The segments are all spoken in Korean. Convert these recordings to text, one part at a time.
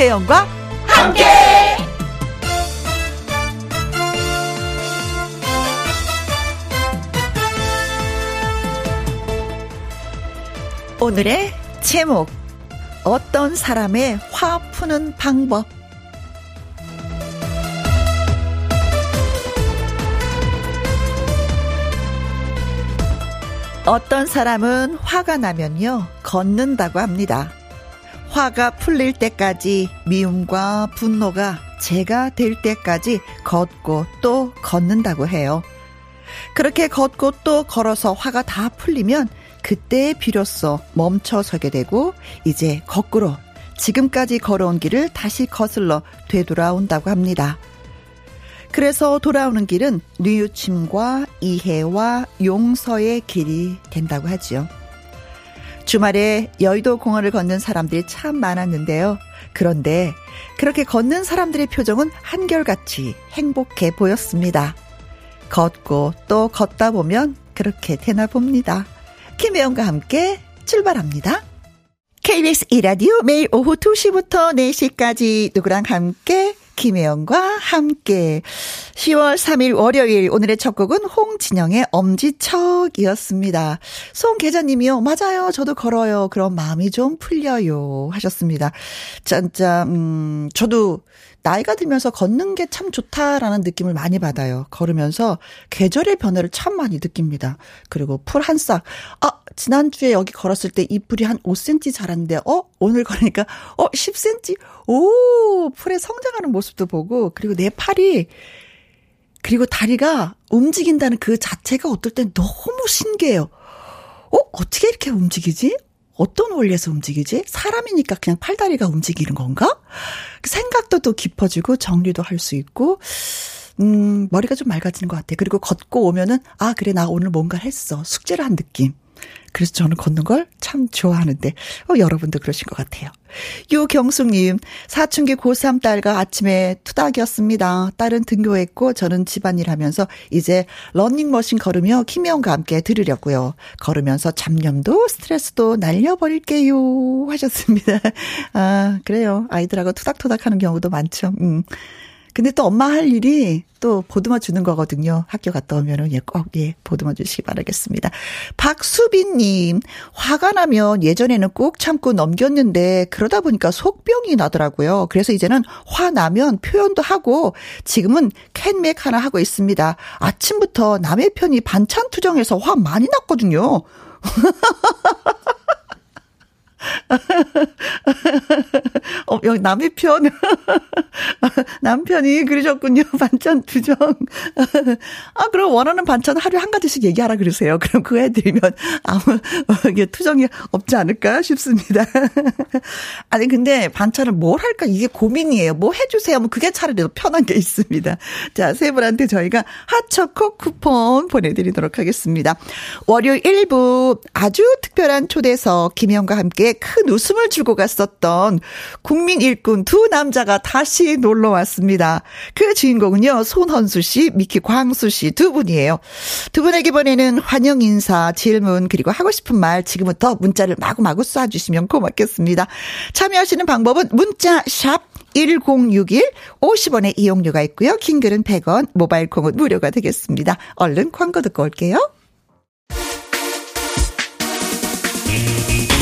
김혜영과 함께. 오늘의 제목 어떤 사람의 화 푸는 방법 어떤 사람은 화가 나면요 걷는다고 합니다. 화가 풀릴 때까지 미움과 분노가 제가 될 때까지 걷고 또 걷는다고 해요. 그렇게 걷고 또 걸어서 화가 다 풀리면 그때 비로소 멈춰 서게 되고 이제 거꾸로 지금까지 걸어온 길을 다시 거슬러 되돌아온다고 합니다. 그래서 돌아오는 길은 뉘우침과 이해와 용서의 길이 된다고 하지요. 주말에 여의도 공원을 걷는 사람들이 참 많았는데요. 그런데 그렇게 걷는 사람들의 표정은 한결같이 행복해 보였습니다. 걷고 또 걷다 보면 그렇게 되나 봅니다. 김혜영과 함께 출발합니다. KBS 이라디오 매일 오후 2시부터 4시까지 누구랑 함께 김혜영과 함께 10월 3일 월요일 오늘의 첫 곡은 홍진영의 엄지척이었습니다. 송계자님이요. 맞아요. 저도 걸어요. 그럼 마음이 좀 풀려요. 하셨습니다. 짠짠 음 저도 나이가 들면서 걷는 게 참 좋다라는 느낌을 많이 받아요. 걸으면서 계절의 변화를 참 많이 느낍니다. 그리고 풀 한 싹. 아, 지난주에 여기 걸었을 때 이 풀이 한 5cm 자랐는데, 어? 오늘 걸으니까, 어, 10cm? 오, 풀에 성장하는 모습도 보고, 그리고 내 팔이, 그리고 다리가 움직인다는 그 자체가 어떨 땐 너무 신기해요. 어? 어떻게 이렇게 움직이지? 어떤 원리에서 움직이지? 사람이니까 그냥 팔다리가 움직이는 건가? 생각도 또 깊어지고 정리도 할 수 있고, 음, 머리가 좀 맑아지는 것 같아. 그리고 걷고 오면은, 아, 그래, 나 오늘 뭔가 했어. 숙제를 한 느낌. 그래서 저는 걷는 걸 참 좋아하는데, 어, 여러분도 그러신 것 같아요. 유경숙님, 사춘기 고3 딸과 아침에 투닥이었습니다. 딸은 등교했고, 저는 집안일 하면서 이제 러닝머신 걸으며 김혜영과 함께 들으려고요. 걸으면서 잡념도 스트레스도 날려버릴게요. 하셨습니다. 아, 그래요. 아이들하고 투닥투닥 하는 경우도 많죠. 음. 근데 또 엄마 할 일이 또 보듬어 주는 거거든요. 학교 갔다 오면은 예, 꼭, 예, 보듬어 주시기 바라겠습니다. 박수빈 님, 화가 나면 예전에는 꼭 참고 넘겼는데 그러다 보니까 속병이 나더라고요. 그래서 이제는 화 나면 표현도 하고 지금은 캔맥 하나 하고 있습니다. 아침부터 남의 편이 반찬 투정해서 화 많이 났거든요. 어, 여기 남의 편. 남편이 그러셨군요. 반찬 두 정. 아, 그럼 원하는 반찬 하루에 한 가지씩 얘기하라 그러세요. 그럼 그거 해드리면 아무, 어, 이게 투정이 없지 않을까 싶습니다. 아니, 근데 반찬을 뭘 할까? 이게 고민이에요. 뭐 해주세요. 뭐 그게 차라리 더 편한 게 있습니다. 자, 세 분한테 저희가 핫초코 쿠폰 보내드리도록 하겠습니다. 월요일 1부 아주 특별한 초대석 김영과 함께 큰 웃음을 주고 갔었던 국민 일꾼 두 남자가 다시 놀러 왔습니다. 그 주인공은요, 손헌수 씨, 미키 광수 씨 두 분이에요. 두 분에게 보내는 환영 인사, 질문, 그리고 하고 싶은 말 지금부터 문자를 마구마구 쏴주시면 고맙겠습니다. 참여하시는 방법은 문자 샵 1061, 50원의 이용료가 있고요. 킹글은 100원, 모바일 콩은 무료가 되겠습니다. 얼른 광고 듣고 올게요.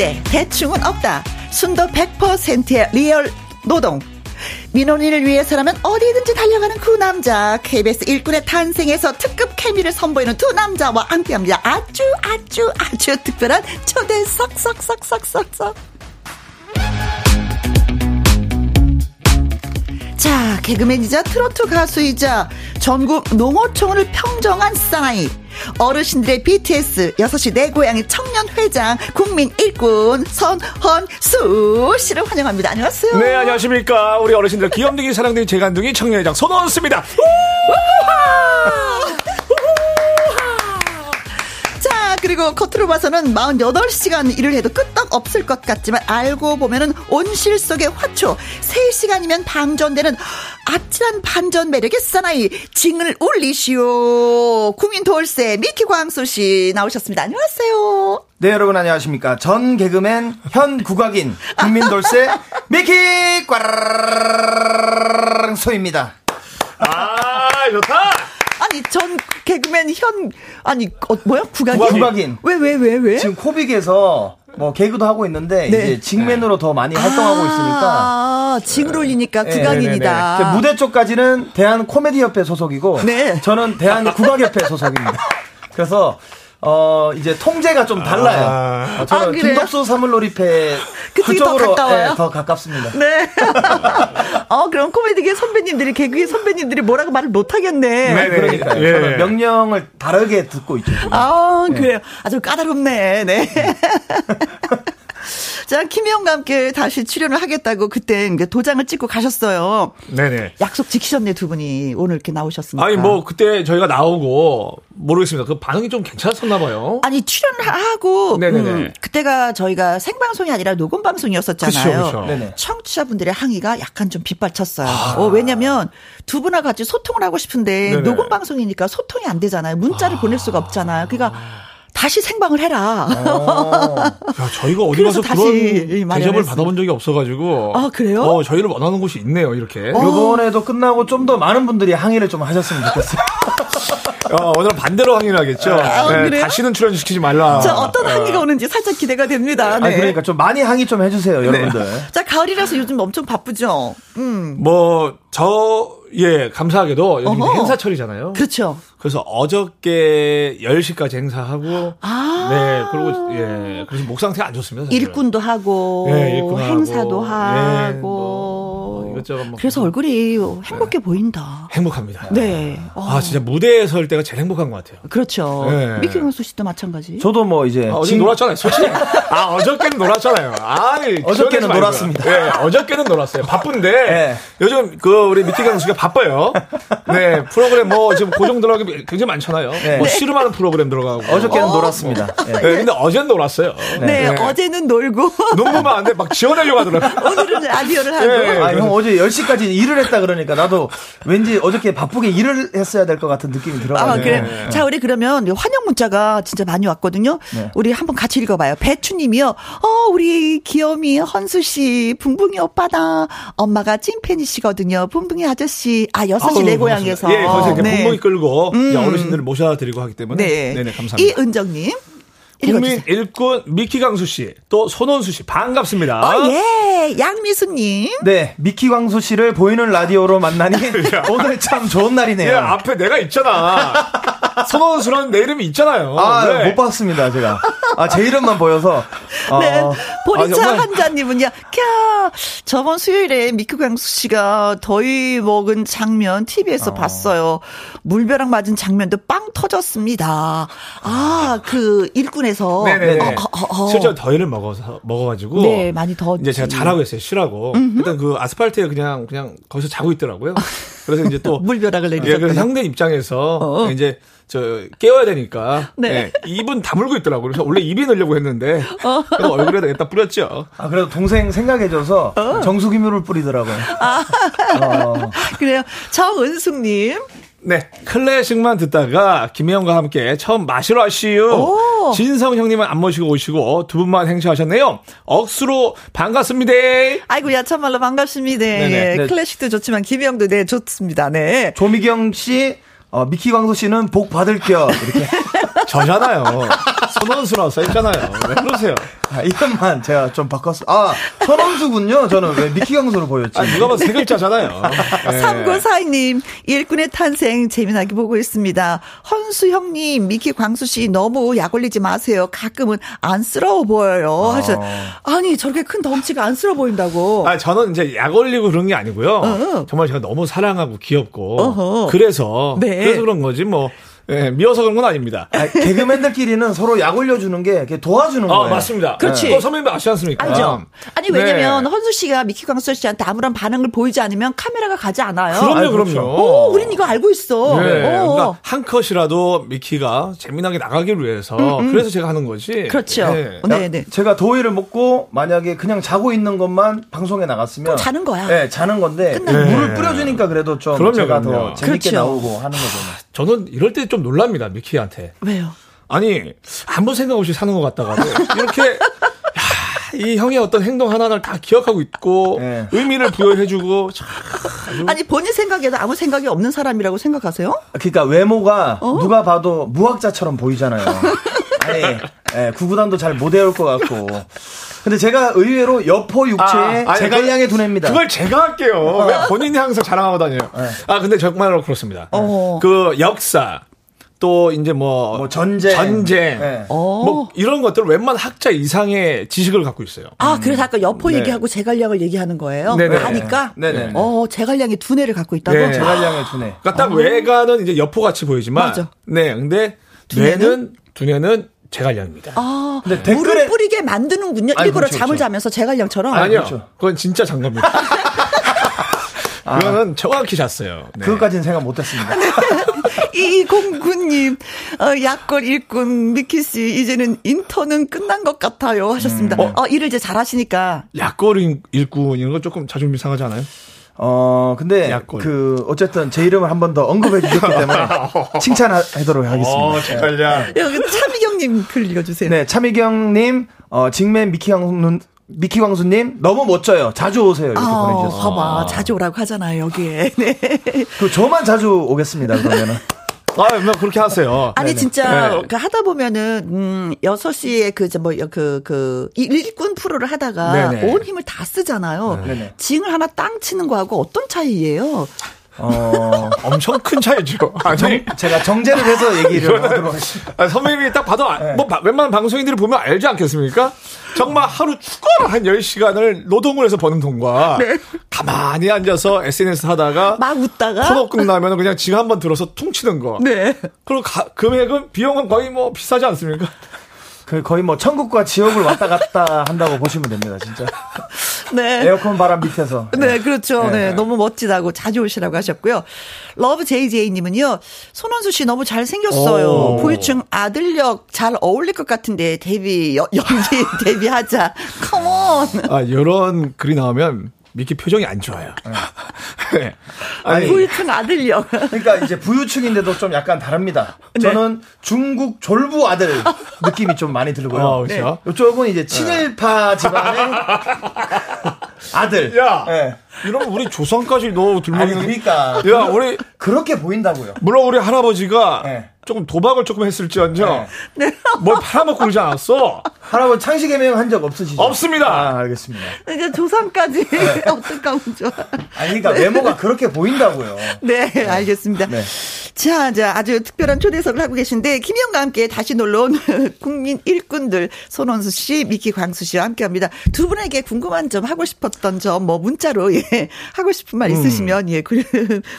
절대 대충은 없다. 순도 100%의 리얼 노동. 민원인을 위해 서라면 어디든지 달려가는 그 남자. KBS 일꾼의 탄생에서 특급 케미를 선보이는 두 남자와 함께합니다. 아주 아주 아주 특별한 초대 썩썩썩썩썩썩. 자, 개그맨이자 트로트 가수이자 전국 농어촌을 평정한 사나이. 어르신들의 BTS 6시 내 고향의 청년회장 국민 일꾼 손헌수 씨를 환영합니다. 안녕하세요. 네, 안녕하십니까. 우리 어르신들 귀염둥이 사랑둥이 재간둥이 청년회장 손원수입니다. 그리고 겉으로 봐서는 48시간 일을 해도 끄떡 없을 것 같지만 알고 보면은 온실 속의 화초 3시간이면 방전되는 아찔한 반전 매력의 사나이 징을 올리시오 국민 돌쇠 미키 광수 씨 나오셨습니다. 안녕하세요. 네 여러분 안녕하십니까 전 개그맨 현 국악인 국민 돌쇠 미키 꽈랑소입니다. 아 좋다. 아니 전 개그맨 현 아니 어, 뭐야 국악인? 국악인. 왜왜 왜 왜, 왜? 지금 코빅에서 뭐 개그도 하고 있는데 네. 이제 직맨으로 더 많이 활동하고 있으니까 아, 징을 올리니까 네. 국악인이다. 네, 무대 쪽까지는 대한 코미디 협회 소속이고 네. 저는 대한 국악협회 소속입니다. 그래서 어, 이제 통제가 좀 달라요. 아, 어, 저는 아, 김덕수 사물놀이패 그쪽으로 더, 네, 더 가깝습니다. 네. 어, 그럼 코미디계 선배님들이, 개그계 선배님들이 뭐라고 말을 못 하겠네. 네, 그러니까요. 예. 저는 명령을 다르게 듣고 있죠. 아, 그래요. 아주 까다롭네. 네. 자, 김희영과 함께 다시 출연을 하겠다고 그때 도장을 찍고 가셨어요. 네네. 약속 지키셨네, 두 분이. 오늘 이렇게 나오셨습니다. 아니, 뭐, 그때 저희가 나오고, 모르겠습니다. 그 반응이 좀 괜찮았었나 봐요. 아니, 출연하고, 네네네. 음, 그때가 저희가 생방송이 아니라 녹음방송이었었잖아요. 그쵸, 그쵸. 청취자분들의 항의가 약간 좀 빗발쳤어요. 아. 어, 왜냐면 두 분하고 같이 소통을 하고 싶은데 녹음방송이니까 소통이 안 되잖아요. 문자를 아. 보낼 수가 없잖아요. 그러니까 다시 생방을 해라. 어. 야, 저희가 어디 가서 그런 대접을 받아본 적이 없어가지고. 아 그래요? 어, 저희를 원하는 곳이 있네요, 이렇게. 어. 이번에도 끝나고 좀 더 많은 분들이 항의를 좀 하셨으면 좋겠어요. 어, 오늘은 반대로 항의를 하겠죠. 아, 네, 다시는 출연시키지 말라. 자, 어떤 항의가 어. 오는지 살짝 기대가 됩니다. 네. 아, 그러니까 좀 많이 항의 좀 해주세요, 네. 여러분들. 자, 가을이라서 요즘 엄청 바쁘죠. 음. 뭐, 저, 예, 감사하게도 요즘 행사철이잖아요. 그렇죠. 그래서 어저께 10시까지 행사하고 아~ 네, 그리고 예, 그래서 목 상태가 안 좋습니다. 사실. 일꾼도 하고 예, 일꾼 행사도 하고, 예, 뭐 이것저것 뭐 그래서 얼굴이 행복해 네. 보인다. 행복합니다. 네. 아, 진짜 무대에 설 때가 제일 행복한 것 같아요. 그렇죠. 네. 미키강수 씨도 마찬가지. 저도 뭐 이제 아, 어제 놀았잖아요. 솔직히. 아, 어저께는 놀았잖아요. 아니, 어저께는 놀았습니다. 네, 어저께는 놀았어요. 바쁜데 네. 요즘 그 우리 미키강수 씨가 바빠요. 네, 프로그램 뭐 지금 고정 들어가기 굉장히 많잖아요. 네. 뭐 씨름하는 프로그램 들어가고. 어저께는 어. 놀았습니다. 네. 네. 근데 어제는 놀았어요. 네, 네. 어제는 놀고. 농구만 안 돼. 막 지원하려고 하더라고요. 오늘은 라디오를 하고. 네. 아, 형 어제 10시까지 일을 했다 그러니까 나도 왠지 어저께 바쁘게 일을 했어야 될 것 같은 느낌이 들어요. 아, 그래. 네. 자, 우리 그러면 환영 문자가 진짜 많이 왔거든요. 네. 우리 한번 같이 읽어봐요. 배추님이요. 어, 우리 귀염이 헌수 씨, 붕붕이 오빠다. 엄마가 찐팬이시거든요. 붕붕이 아저씨. 아, 6시 내 고향에서. 예, 거기서 이렇게 네. 붕붕이 끌고 음. 어르신들을 모셔드리고 하기 때문에. 네. 네네, 감사합니다. 이은정님. 국민 일꾼 미키 강수 씨, 또 손원수 씨 반갑습니다. 어, 예, 양미수님. 네, 미키 강수 씨를 보이는 라디오로 만나니 오늘 참 좋은 날이네요. 예, 앞에 내가 있잖아. 손원수라는 내 이름이 있잖아요. 아, 네. 못 봤습니다, 제가. 아, 제 이름만 보여서. 네, 어, 보리차 아, 한자님은요, 캬, 저번 수요일에 미키 강수 씨가 더위 먹은 장면 TV에서 어. 봤어요. 물벼락 맞은 장면도 빵 터졌습니다. 아, 그 일꾼의 네네네. 어, 어, 어. 실제로 더위를 먹어서 먹어가지고 네 많이 더 이제 제가 자라고 했어요 쉬라고 음흠. 일단 그 아스팔트에 그냥 그냥 거기서 자고 있더라고요. 그래서 이제 또 물벼락을 내리셨 예, 형들 입장에서 어. 이제 저 깨워야 되니까 네. 네. 입은 다물고 있더라고요. 그래서 원래 입이 넣으려고 했는데 어. 얼굴에다 갖다 뿌렸죠. 아 그래도 동생 생각해줘서 어. 정수기물을 뿌리더라고요. 아. 어. 그래요. 정은숙님. 네, 클래식만 듣다가 김혜영과 함께 처음 마시러 왔시유. 진성 형님은 안 모시고 오시고 두 분만 행차하셨네요. 억수로 반갑습니다. 아이고 야 참말로 반갑습니다. 네, 네. 클래식도 좋지만 김혜영도 네 좋습니다. 네. 조미경 씨 어, 미키 광수 씨는 복 받을 겸 이렇게 저잖아요. 손원수라고 써있잖아요. 왜 그러세요? 아, 이름만 제가 좀 바꿨어. 아, 손원수군요. 저는 왜 미키 광수로 보였지? 아, 누가 봐도 세 글자잖아요. 네. 3942님, 일꾼의 탄생 재미나게 보고 있습니다. 헌수 형님, 미키 광수 씨 너무 약 올리지 마세요. 가끔은 안쓰러워 보여요. 어. 하셔. 아니, 저렇게 큰 덩치가 안쓰러워 보인다고. 아, 저는 이제 약 올리고 그런 게 아니고요. 어 정말 제가 너무 사랑하고 귀엽고. 어허. 그래서. 네. 그래서 그런 거지 뭐. 네, 미워서 그런 건 아닙니다. 아, 개그맨들끼리는 서로 약 올려주는 게 도와주는 아, 거예요. 맞습니다. 그렇지. 네. 선배님 아시지 않습니까? 알죠. 아니 왜냐면 네. 헌수 씨가 미키 광수 씨한테 아무런 반응을 보이지 않으면 카메라가 가지 않아요. 그럼요, 아니, 그럼요. 그렇죠. 오, 우린 이거 알고 있어. 네. 그러니까 한 컷이라도 미키가 재미나게 나가기 위해서 음, 음. 그래서 제가 하는 거지. 그렇죠. 네. 네, 네. 제가 도의를 먹고 만약에 그냥 자고 있는 것만 방송에 나갔으면 자는 거야. 네, 자는 건데 물을 뿌려주니까 그래도 좀 그럼요, 제가 그럼요. 더 재밌게 그렇죠. 나오고 하는 거죠. 저는 이럴 때좀 놀랍니다, 미키한테. 왜요? 아니, 아무 생각 없이 사는 것 같다가도 이렇게 야, 이 형의 어떤 행동 하나하나를 다 기억하고 있고 네. 의미를 부여해주고 아니 본인 생각에도 아무 생각이 없는 사람이라고 생각하세요? 그러니까 외모가 어? 누가 봐도 무학자처럼 보이잖아요. 아니 예, 구구단도 잘 못 외울 것 같고. 근데 제가 의외로 여포 육체에 아, 제갈량의 두뇌입니다. 그걸 제가 할게요. 어. 왜 본인이 항상 자랑하고 다녀요? 네. 아 근데 정말로 그렇습니다. 어. 그 역사 또 이제 뭐, 뭐 전쟁, 전쟁, 네. 뭐 이런 것들 웬만 학자 이상의 지식을 갖고 있어요. 아 음. 그래서 아까 여포 네. 얘기하고 제갈량을 얘기하는 거예요. 네네. 아니까. 네네. 어 제갈량의 두뇌를 갖고 있다고. 네. 제갈량의 두뇌. 그러니까 딱 아. 외관은 이제 여포 같이 보이지만, 맞아. 네, 근데 뇌는 두뇌는 제갈량입니다. 아, 근데 댓글에... 물을 뿌리게 만드는군요. 아니, 일부러 그렇죠, 잠을 그렇죠. 자면서 제갈량처럼. 아니요, 그렇죠. 그건 진짜 장갑입니다. 아. 그거는 정확히 잤어요. 네. 그것까지는 생각 못했습니다. 이공구님, 어, 약골 일꾼 미키 씨 이제는 인턴은 끝난 것 같아요 하셨습니다. 음. 어? 어, 일을 이제 잘하시니까. 약골 일꾼 이런 거 조금 자존심 상하지 않아요? 어, 근데 약골. 그 어쨌든 제 이름을 한 번 더 언급해 주셨기 때문에 칭찬하도록 하겠습니다. 어, 잠깐요. 네. 여기 차미경님 글 읽어 주세요. 네, 차미경님, 어, 직맨 미키 강nun 미키 광수님 너무 멋져요. 자주 오세요. 이렇게 아, 보내주셨어요. 봐봐, 자주 오라고 하잖아요 여기에. 네. 그 저만 자주 오겠습니다. 그러면은. 아, 뭐 그렇게 하세요. 아니 네네. 진짜 네. 그 하다 보면은 음 6시에 그뭐그그 그 일꾼 프로를 하다가 네네. 온 힘을 다 쓰잖아요. 네네. 징을 하나 땅 치는 거하고 어떤 차이예요? 어, 엄청 큰 차이죠. 아니, 정, 제가 정제를 해서 얘기를 하도록 하겠습니다. 아, 선배님이 딱 봐도, 네. 뭐, 웬만한 방송인들이 보면 알지 않겠습니까? 정말 하루 추가로 한 10시간을 노동을 해서 버는 돈과 네. 가만히 앉아서 SNS 하다가 막 웃다가 코너 끝나면 그냥 지금 한번 들어서 퉁치는 거. 네. 그리고 가, 금액은 비용은 거의 뭐 비싸지 않습니까? 그 거의 뭐 천국과 지옥을 왔다 갔다 한다고 보시면 됩니다, 진짜. 네. 에어컨 바람 밑에서. 네, 네 그렇죠. 네. 네. 너무 멋지다고 자주 오시라고 하셨고요. 러브 JJ님은요, 손헌수 씨 너무 잘생겼어요. 부유층 아들 역 잘 어울릴 것 같은데, 데뷔, 여, 연기 데뷔하자. 컴온. 아, 요런 글이 나오면 미키 표정이 안 좋아요. 네. 아니, 부유층 아들력. 그러니까 이제 부유층인데도 좀 약간 다릅니다. 네. 저는 중국 졸부 아들 느낌이 좀 많이 들고요. 어, 그렇죠. 네. 이쪽은 이제 친일파 집안의 아들. 야, 네. 이러면 우리 조상까지 너 들먹이는. 그러니까. 야, 우리 그렇게 보인다고요. 물론 우리 할아버지가 네. 조금 도박을 조금 했을지언정 네. 뭘 팔아먹고 그러지 않았어. 할아버지 창식 해명 한 적 없으시죠? 없습니다. 아, 알겠습니다. 이제 조상까지 네. 어떡하면 좋아. 아니, 그러니까 외모가 그렇게 보인다고요. 네, 네. 알겠습니다. 네. 자, 자, 아주 특별한 초대석을 하고 계신데, 김영과 함께 다시 놀러 온 국민 일꾼들, 손원수 씨, 미키 광수 씨와 함께 합니다. 두 분에게 궁금한 점, 하고 싶었던 점, 뭐, 문자로, 예, 하고 싶은 말 있으시면, 음. 예, 그,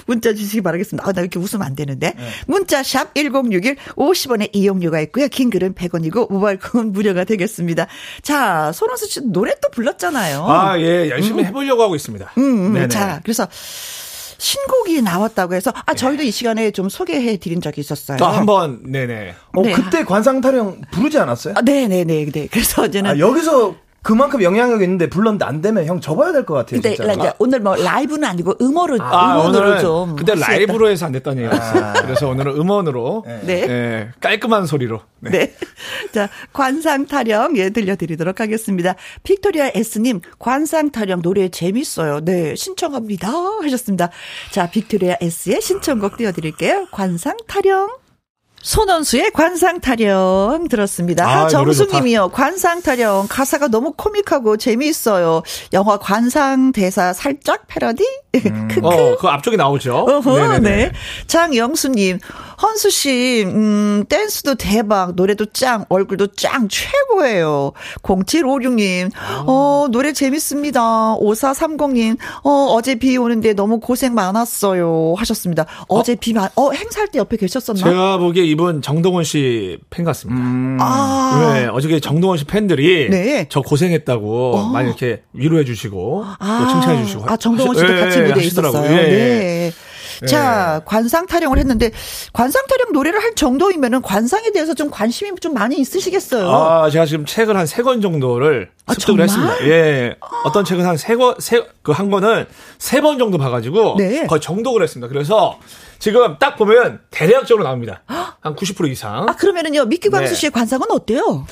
문자 주시기 바라겠습니다. 아, 나 이렇게 웃으면 안 되는데. 네. 문자 샵 1061, 50원의 이용료가 있고요. 긴 글은 100원이고, 모바일 콩은 무료가 되겠습니다. 자, 손원수 씨 노래 또 불렀잖아요. 아, 예, 열심히 음. 해보려고 하고 있습니다. 음, 음. 자, 그래서, 신곡이 나왔다고 해서 아 저희도 이 시간에 좀 소개해 드린 적이 있었어요. 아, 한번 네네. 어 네. 그때 관상 타령 부르지 않았어요? 아, 네네네. 네. 그래서 이제는 아, 여기서 그만큼 영향력 있는데 불렀는데 안 되면 형 접어야 될 것 같아요. 근데 진짜. 아. 오늘 뭐 라이브는 아니고 음원으로 아, 음원으로 좀. 근데 라이브로 해서 안 됐다는 얘기였어요. 아. 그래서 오늘은 음원으로 네. 네. 깔끔한 소리로. 네. 네. 자 관상 타령 예 들려드리도록 하겠습니다. 빅토리아 S님 관상 타령 노래 재밌어요. 네 신청합니다 하셨습니다. 자 빅토리아 S의 신청곡 띄워드릴게요. 관상 타령. 손헌수의 관상타령 들었습니다. 아, 정수님이요. 관상타령 가사가 너무 코믹하고 재미있어요. 영화 관상 대사 살짝 패러디 음. 어, 그 앞쪽에 나오죠. 어허, 네. 장영수님, 헌수 씨, 음, 댄스도 대박, 노래도 짱, 얼굴도 짱, 최고예요. 0756님, 어, 노래 재밌습니다. 5430님, 어, 어제 비 오는데 너무 고생 많았어요. 하셨습니다. 어제 어? 비 많, 어, 행사할 때 옆에 계셨었나? 제가 보기에 이분 정동원 씨 팬 같습니다. 음. 아. 네, 어저께 정동원 씨 팬들이 네. 저 고생했다고 어. 많이 이렇게 위로해 주시고, 아. 칭찬해 주시고. 아, 정동원 씨도 네, 같이 무대에 있었어요. 예. 네. 자, 네. 관상 타령을 했는데 관상 타령 노래를 할 정도이면은 관상에 대해서 좀 관심이 좀 많이 있으시겠어요. 아, 제가 지금 책을 한 세 권 정도를 아, 습득을 했습니다. 예. 어떤 책은 한 세 권, 세, 그 한 권은 세번 정도 봐가지고 네. 거의 정독을 했습니다. 그래서 지금 딱 보면 대략적으로 나옵니다. 한 90% 이상. 아, 그러면은요, 미키 광수 네. 씨의 관상은 어때요?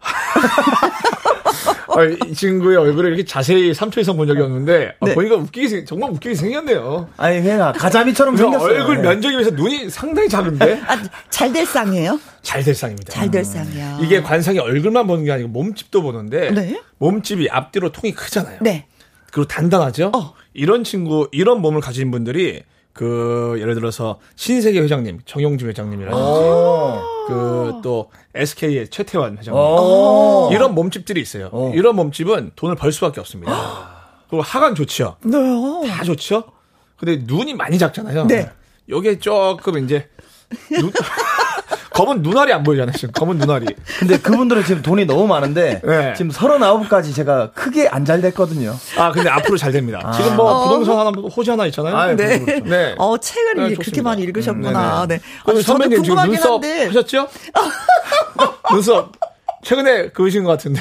아, 이 친구의 얼굴을 이렇게 자세히 3초 이상 본 적이 없는데 아, 네. 보니까 웃기게 정말 웃기게 생겼네요. 아니 그냥 가자미처럼 생겼어요. 얼굴 면적에 비해서 눈이 상당히 작은데. 아, 잘될 쌍이에요? 잘될 쌍입니다. 잘될 쌍이요. 이게 관상이 얼굴만 보는 게 아니고 몸집도 보는데 네? 몸집이 앞뒤로 통이 크잖아요. 네. 그리고 단단하죠. 어. 이런 친구 이런 몸을 가진 분들이 그 예를 들어서 신세계 회장님 정용진 회장님이라든지 그 또 SK의 최태원 회장님 이런 몸집들이 있어요. 오. 이런 몸집은 돈을 벌 수밖에 없습니다. 그리고 하관 좋지요. 네. 다 좋죠. 근데 눈이 많이 작잖아요. 네. 요게 조금 이제 눈, 검은 눈알이 안 보이잖아요. 지금 검은 눈알이. 근데 그분들은 지금 돈이 너무 많은데 네. 지금 39까지 제가 크게 안 잘 됐거든요. 아, 근데 앞으로 잘 됩니다. 아. 지금 뭐 어. 부동산 하나 호지 하나 있잖아요. 아, 네. 그렇죠. 네. 어, 책을 네, 그렇게 많이 읽으셨구나. 음, 네. 그럼 선배님 지금 눈썹 한데. 하셨죠? 눈썹 최근에 그으신 것 같은데.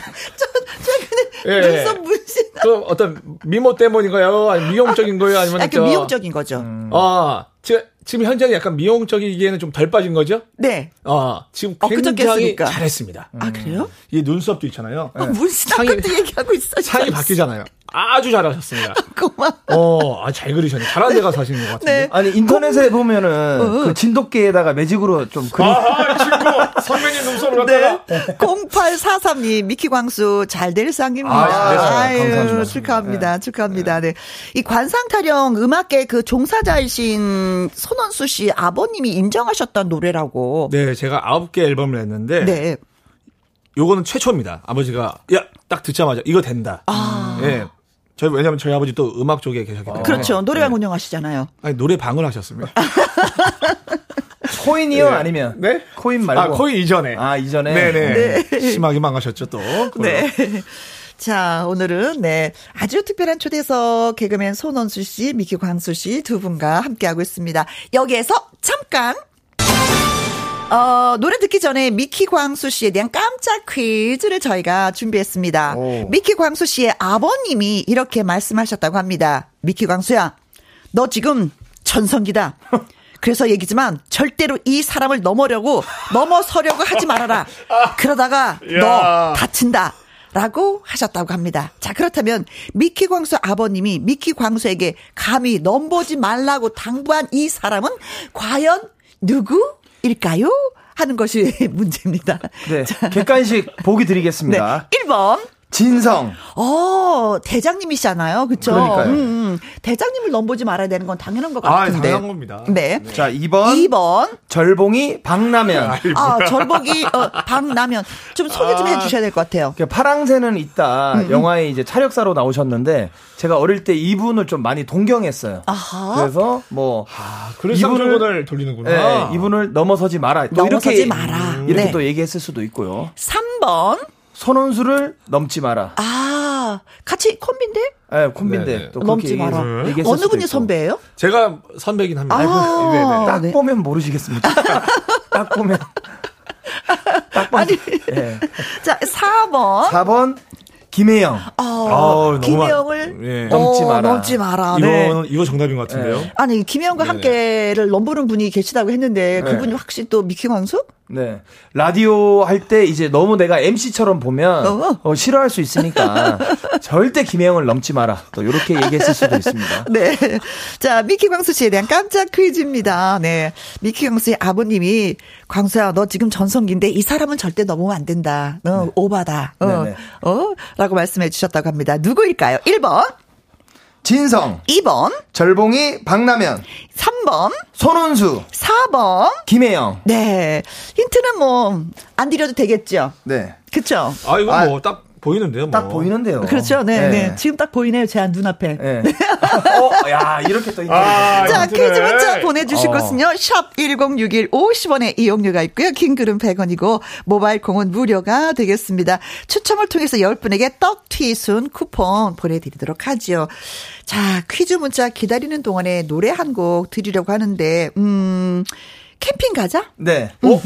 최근에 예, 눈썹 문신. 그 어떤 미모 때문인가요? 아니 미용적인 거예요? 아니면 약간 미용적인 거죠. 음. 아, 지금 지금 현재는 약간 미용적이기에는 좀 덜 빠진 거죠? 네. 어, 지금 어, 굉장히 어, 잘했습니다. 아, 그래요? 이 눈썹도 있잖아요. 아, 문신 상이, 얘기하고 있어. 상이 바뀌잖아요. 아주 잘하셨습니다. 고마워. 어, 아, 잘 그리셨네. 잘한 데가 사시는 것 같은데. 네. 아니, 인터넷에 보면은 어, 어. 그 진돗개에다가 매직으로 좀 그리. 아, 친구. 선배님 눈썹을 갖다가. 네. 0843님, 미키 광수 잘될 쌍입니다. 아, 네. 아유, 축하합니다. 네. 축하합니다. 네. 이 관상 타령 음악계 그 종사자이신 손원수 씨 아버님이 인정하셨던 노래라고. 네, 제가 아홉 개 앨범을 냈는데. 네. 요거는 최초입니다. 아버지가 야 딱 듣자마자 이거 된다. 아. 예. 저희 왜냐면 저희 아버지 또 음악 쪽에 계셨기 때문에. 그렇죠. 노래방 네. 운영하시잖아요. 아니 노래방을 하셨습니다. 코인이요? 네. 아니면? 네? 코인 말고. 아, 코인 이전에. 아, 이전에? 네네. 네. 심하게 망하셨죠, 또. 네. 자, 오늘은, 네. 아주 특별한 초대석 개그맨 손원수 씨, 미키 광수 씨 두 분과 함께하고 있습니다. 여기에서 잠깐 어, 노래 듣기 전에 미키 광수 씨에 대한 깜짝 퀴즈를 저희가 준비했습니다. 오. 미키 광수 씨의 아버님이 이렇게 말씀하셨다고 합니다. 미키 광수야, 너 지금 전성기다. 그래서 얘기지만 절대로 이 사람을 넘어려고 넘어서려고 하지 말아라. 그러다가 너 다친다. 라고 하셨다고 합니다. 자, 그렇다면 미키 광수 아버님이 미키 광수에게 감히 넘보지 말라고 당부한 이 사람은 과연 누구? 일까요? 하는 것이 문제입니다. 네. 자. 객관식 보기 드리겠습니다. 네. 1번. 진성. 어, 대장님이시잖아요. 그쵸? 그러니까요. 음, 음. 대장님을 넘보지 말아야 되는 건 당연한 것 아, 같은데. 아, 당연한 겁니다. 네. 네. 자, 2번. 2번. 절봉이 박라면. 아, 절봉이 어, 박라면. 좀 소개 좀 아, 해주셔야 될 것 같아요. 파랑새는 있다. 음, 음. 영화에 이제 차력사로 나오셨는데, 제가 어릴 때 이분을 좀 많이 동경했어요. 아하. 그래서 뭐. 아, 그래서 이분을 돌리는구나. 네, 이분을 넘어서지 마라. 넘어서지 이렇게, 마라. 이렇게 네. 또 얘기했을 수도 있고요. 3번. 선원수를 넘지 마라. 아, 같이 콤비인데? 네, 콤비인데 네네. 또 넘지 마라. 어느 분이 선배예요? 제가 선배긴 합니다. 아, 네네. 딱 네. 보면 모르시겠습니까? 딱 보면. 딱 보면. 아니, 네. 자, 4번. 4번 김혜영. 어, 어 김혜영을 예. 넘지 마라. 넘지 마라. 네. 이거 이거 정답인 것 같은데요. 네. 아니 김혜영과 함께를 넘보는 분이 계시다고 했는데 네. 그분이 확실히 또 미키 광수? 네. 라디오 할 때 이제 너무 내가 MC처럼 보면 어. 어, 싫어할 수 있으니까 절대 김혜영을 넘지 마라. 또 이렇게 얘기했을 수도 있습니다. 네. 자, 미키 광수 씨에 대한 깜짝 퀴즈입니다. 네. 미키 광수의 아버님이 광수야, 너 지금 전성기인데 이 사람은 절대 넘으면 안 된다. 너 네. 오바다. 어. 어? 라고 말씀해 주셨다고 합니다. 누구일까요? 1번. 진성. 2번. 절봉이 박라면. 3번. 손은수. 4번. 김혜영. 네. 힌트는 뭐, 안 드려도 되겠죠? 네. 그쵸? 아, 이거 뭐, 아, 딱 보이는데요. 뭐. 딱 보이는데요. 그렇죠. 네, 네. 네. 지금 딱 보이네요. 제 눈앞에. 네. 어, 야, 이렇게 또 아, 자, 퀴즈 문자 보내주실 어. 곳은요. 샵 1061 50원의 이용료가 있고요. 킹글은 100원이고 모바일 공은 무료가 되겠습니다. 추첨을 통해서 10분에게 떡튀순 쿠폰 보내드리도록 하죠. 자, 퀴즈 문자 기다리는 동안에 노래 한 곡 드리려고 하는데, 음, 캠핑 가자? 네. 어?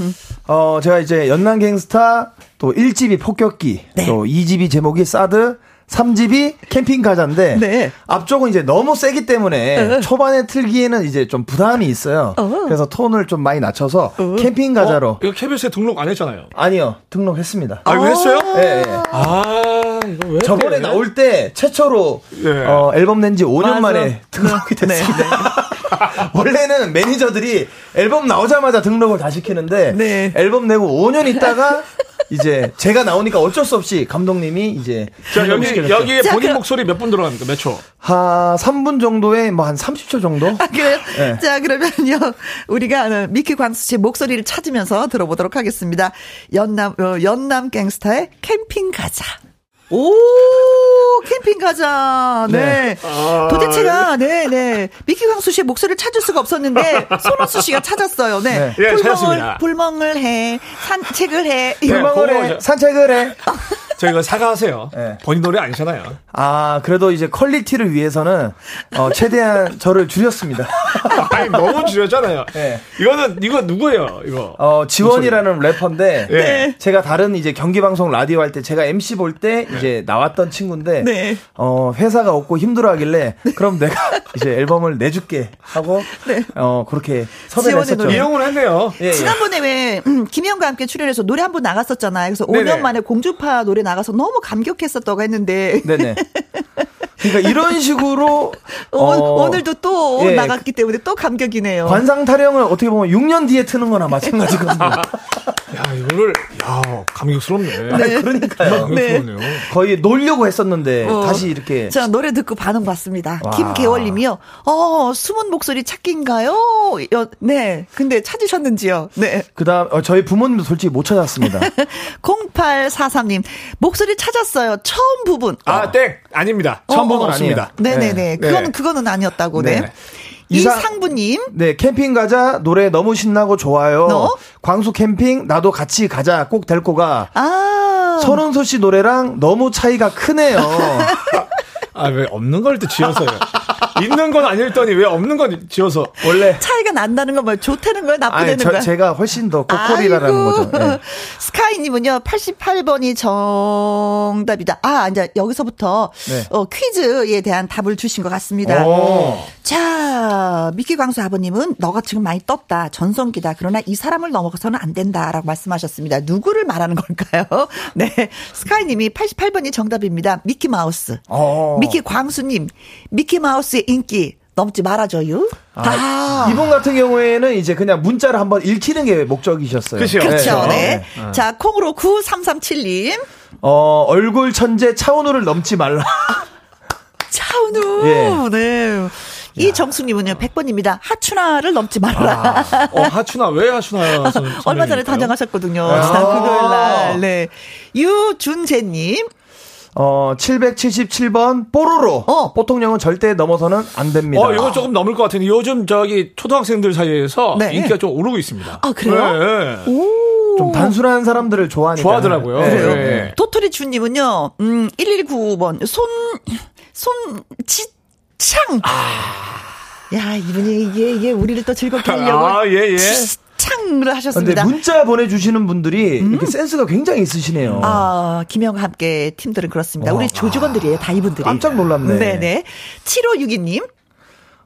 어, 제가 이제 연남 갱스타 또 1집이 폭격기 네. 또 2집이 제목이 사드 3집이 캠핑 가자인데 네. 앞쪽은 이제 너무 세기 때문에 어. 초반에 틀기에는 이제 좀 부담이 있어요. 어. 그래서 톤을 좀 많이 낮춰서 어. 캠핑 가자로. 어? 이거 KBS에 등록 안 했잖아요. 아니요. 등록했습니다. 아, 이거 했어요? 네. 네. 아, 이거 왜 저번에 나올 때 최초로 네. 어, 앨범 낸 지 5년 맞아. 만에 등록이 네. 됐습니다. 네. 원래는 매니저들이 앨범 나오자마자 등록을 다 시키는데 네. 앨범 내고 5년 있다가 이제 제가 나오니까 어쩔 수 없이 감독님이 이제 자 여기 여기에 본인 자, 목소리 몇 분 들어갑니까 몇 초? 한 3분 정도에 뭐 한 30초 정도? 아, 그래요? 네. 자 그러면요 우리가 미키 광수 씨 목소리를 찾으면서 들어보도록 하겠습니다. 연남 어, 연남 갱스타의 캠핑 가자. 오, 캠핑 가자. 네. 네. 아, 도대체가, 네, 네. 미키 광수 씨의 목소리를 찾을 수가 없었는데, 손헌수 씨가 찾았어요. 네. 네. 예, 불멍을, 불멍을 해, 산책을 해. 네, 불멍을 해, 산책을 해. 저희가 사과하세요. 네. 본인 노래 아니잖아요. 아, 그래도 이제 quality를 위해서는 어, 최대한 저를 줄였습니다. 아니, 너무 줄였잖아요. 네. 이거는 이거 누구예요? 이거. 어, 지원이라는 래퍼인데 네. 제가 다른 이제 경기 방송 라디오 할 때 제가 MC 볼때 네. 이제 나왔던 친구인데 네. 어, 회사가 없고 힘들어 하길래 그럼 내가 이제 앨범을 내줄게 하고 네. 어, 그렇게 섭외했었죠. 이용을 했네요. 예, 예. 지난번에 왜 음, 김희영과 함께 출연해서 노래 한 번 나갔었잖아요. 그래서 네네. 5년 만에 공주파 노래 나 나가서 너무 감격했었다고 했는데. 네네. 그러니까 이런 식으로 어, 오늘도 또 예, 나갔기 때문에 또 감격이네요. 관상 타령을 어떻게 보면 6년 뒤에 트는 거나 마찬가지거든요. 야, 이거를 야, 감격스럽네. 네. 그러니까요. 네. 거의 놀려고 했었는데 어. 다시 이렇게 자, 노래 듣고 반응 받습니다. 김계월 님이요. 어, 숨은 목소리 찾기인가요? 네. 근데 찾으셨는지요? 네. 그다음 어, 저희 부모님도 솔직히 못 찾았습니다. 0843님. 목소리 찾았어요. 처음 부분. 아, 어. 땡. 아닙니다. 처음 부분 어, 아닙니다. 네네네. 네. 그거는 그거는 아니었다고. 네. 네. 이상부님. 네, 캠핑 가자. 노래 너무 신나고 좋아요. 너? 광수 캠핑, 나도 같이 가자. 꼭 데리고 가. 아. 손은소 씨 노래랑 너무 차이가 크네요. 아, 왜 없는 걸 또 지어서요? 있는 건 아닐더니 왜 없는 건 지어서 원래 차이가 난다는 건 뭐 좋다는 거예요, 나쁘다는 거예요? 제가 훨씬 더 꼬꼬리라는 거죠. 네. 스카이님은요, 88번이 정답이다. 아, 이제 여기서부터 네. 어, 퀴즈에 대한 답을 주신 것 같습니다. 오. 자, 미키 광수 아버님은 너가 지금 많이 떴다, 전성기다. 그러나 이 사람을 넘어서는 안 된다 라고 말씀하셨습니다. 누구를 말하는 걸까요? 네, 스카이님이 88번이 정답입니다. 미키 마우스. 오. 미키 광수님, 미키 마우스의 인기 넘지 말아줘요. 아, 아. 이분 같은 경우에는 이제 그냥 문자를 한번 읽히는 게 목적이셨어요. 그렇죠. 그렇죠. 네. 네. 자, 콩으로 9337님. 어, 얼굴 천재 차은우를 넘지 말라. 차은우. 예. 네. 이정숙님은요, 100번입니다. 하춘아를 넘지 말라. 아, 어, 하춘아, 왜 하춘아요? 얼마 전에 단장하셨거든요. 아. 지난 금요일 날. 네. 유준재님. 어, 777번 뽀로로. 어. 보통령은 절대 넘어서는 안 됩니다. 어, 이거 조금 넘을 것 같은데 요즘 저기 초등학생들 사이에서 네. 인기가 좀 오르고 있습니다. 아, 그래요? 네. 오. 좀 단순한 사람들을 좋아하니까. 좋아하더라고요. 네. 그래요. 네. 토토리 주님은요, 음, 1199번, 손, 손, 지창. 아. 야, 이분이 이게, 이게 우리를 또 즐겁게 하려고. 아, 예, 예. 창을 하셨습니다. 근데 문자 보내주시는 분들이 음? 이렇게 센스가 굉장히 있으시네요. 아, 김영과 함께 팀들은 그렇습니다. 와. 우리 조직원들이에요, 다 이분들이. 깜짝 놀랐네. 네네. 7562님.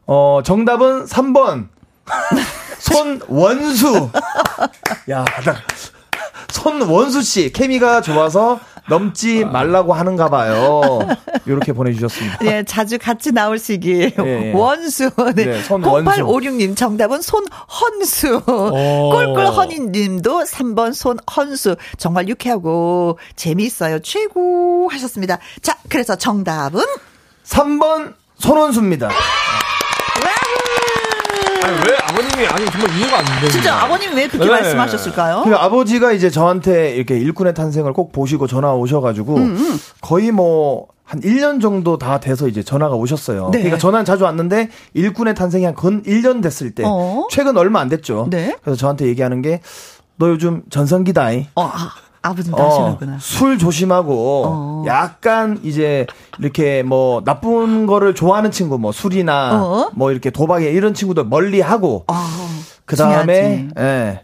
어, 정답은 3번. 손원수. 야, 나, 손원수 씨. 케미가 좋아서 넘지 말라고 하는가 봐요. 이렇게 보내주셨습니다. 네, 자주 같이 나올시길. 네, 원수. 네. 네손 0856님 정답은 손헌수. 꼴꼴허니님도 3번 손헌수. 정말 유쾌하고 재미있어요. 최고 하셨습니다. 자, 그래서 정답은? 3번 손원수입니다. 아니, 왜 아버님이 아니 정말 이해가 안 되는 진짜 아버님 왜 그렇게 네. 말씀하셨을까요? 그 아버지가 이제 저한테 이렇게 일꾼의 탄생을 꼭 보시고 전화 오셔가지고 음, 음. 거의 뭐 한 1년 정도 다 돼서 이제 전화가 오셨어요. 네. 그러니까 전화는 자주 왔는데 일꾼의 탄생이 한 건 1년 됐을 때 어? 최근 얼마 안 됐죠. 네. 그래서 저한테 얘기하는 게 너 요즘 전성기다이. 어, 아. 아버님도 어, 하시는구나. 술 조심하고 어. 약간 이제 이렇게 뭐 나쁜 거를 좋아하는 친구 뭐 술이나 어? 뭐 이렇게 도박에 이런 친구들 멀리 하고 어, 그 다음에 예.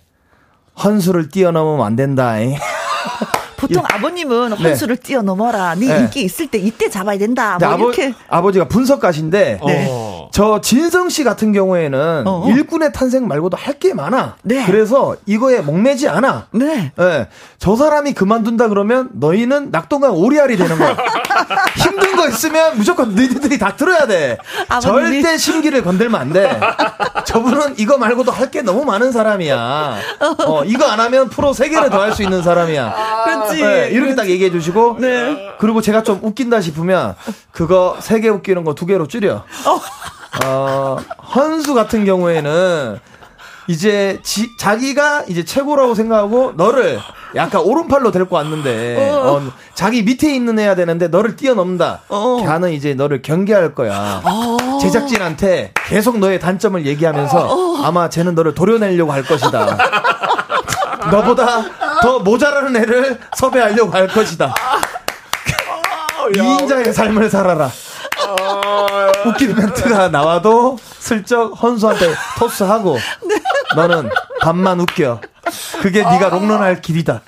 헌수를 뛰어넘으면 안 된다. 보통 예. 아버님은 헌수를 네. 뛰어넘어라. 네, 네, 인기 있을 때 이때 잡아야 된다. 뭐 아버, 이렇게. 아버지가 분석가신데 네. 어. 저 진성 씨 같은 경우에는 어. 일꾼의 탄생 말고도 할 게 많아. 네. 그래서 이거에 목매지 않아. 네. 네. 저 사람이 그만둔다 그러면 너희는 낙동강 오리알이 되는 거야. 힘든 거 있으면 무조건 너희들이 다 들어야 돼. 아버님이. 절대 심기를 건들면 안 돼. 저분은 이거 말고도 할 게 너무 많은 사람이야. 어, 이거 안 하면 프로 세 개를 더 할 수 있는 사람이야. 그렇 지. 네, 이렇게 딱 얘기해 주시고. 네. 그리고 제가 좀 웃긴다 싶으면 그거 세 개 웃기는 거 두 개로 줄여. 어. 어, 헌수 같은 경우에는 이제 지, 자기가 이제 최고라고 생각하고 너를 약간 오른팔로 데리고 왔는데 어. 어, 자기 밑에 있는 애야 되는데 너를 뛰어넘는다. 어. 걔는 이제 너를 경계할 거야. 어. 제작진한테 계속 너의 단점을 얘기하면서 어. 아마 쟤는 너를 도려내려고 할 것이다. 너보다 더 모자라는 애를 섭외하려고 할 것이다. 이인자의 삶을 살아라. 웃긴 멘트가 나와도 슬쩍 헌수한테 토스하고 네. 너는 밥만 웃겨. 그게 네가 롱런할 길이다.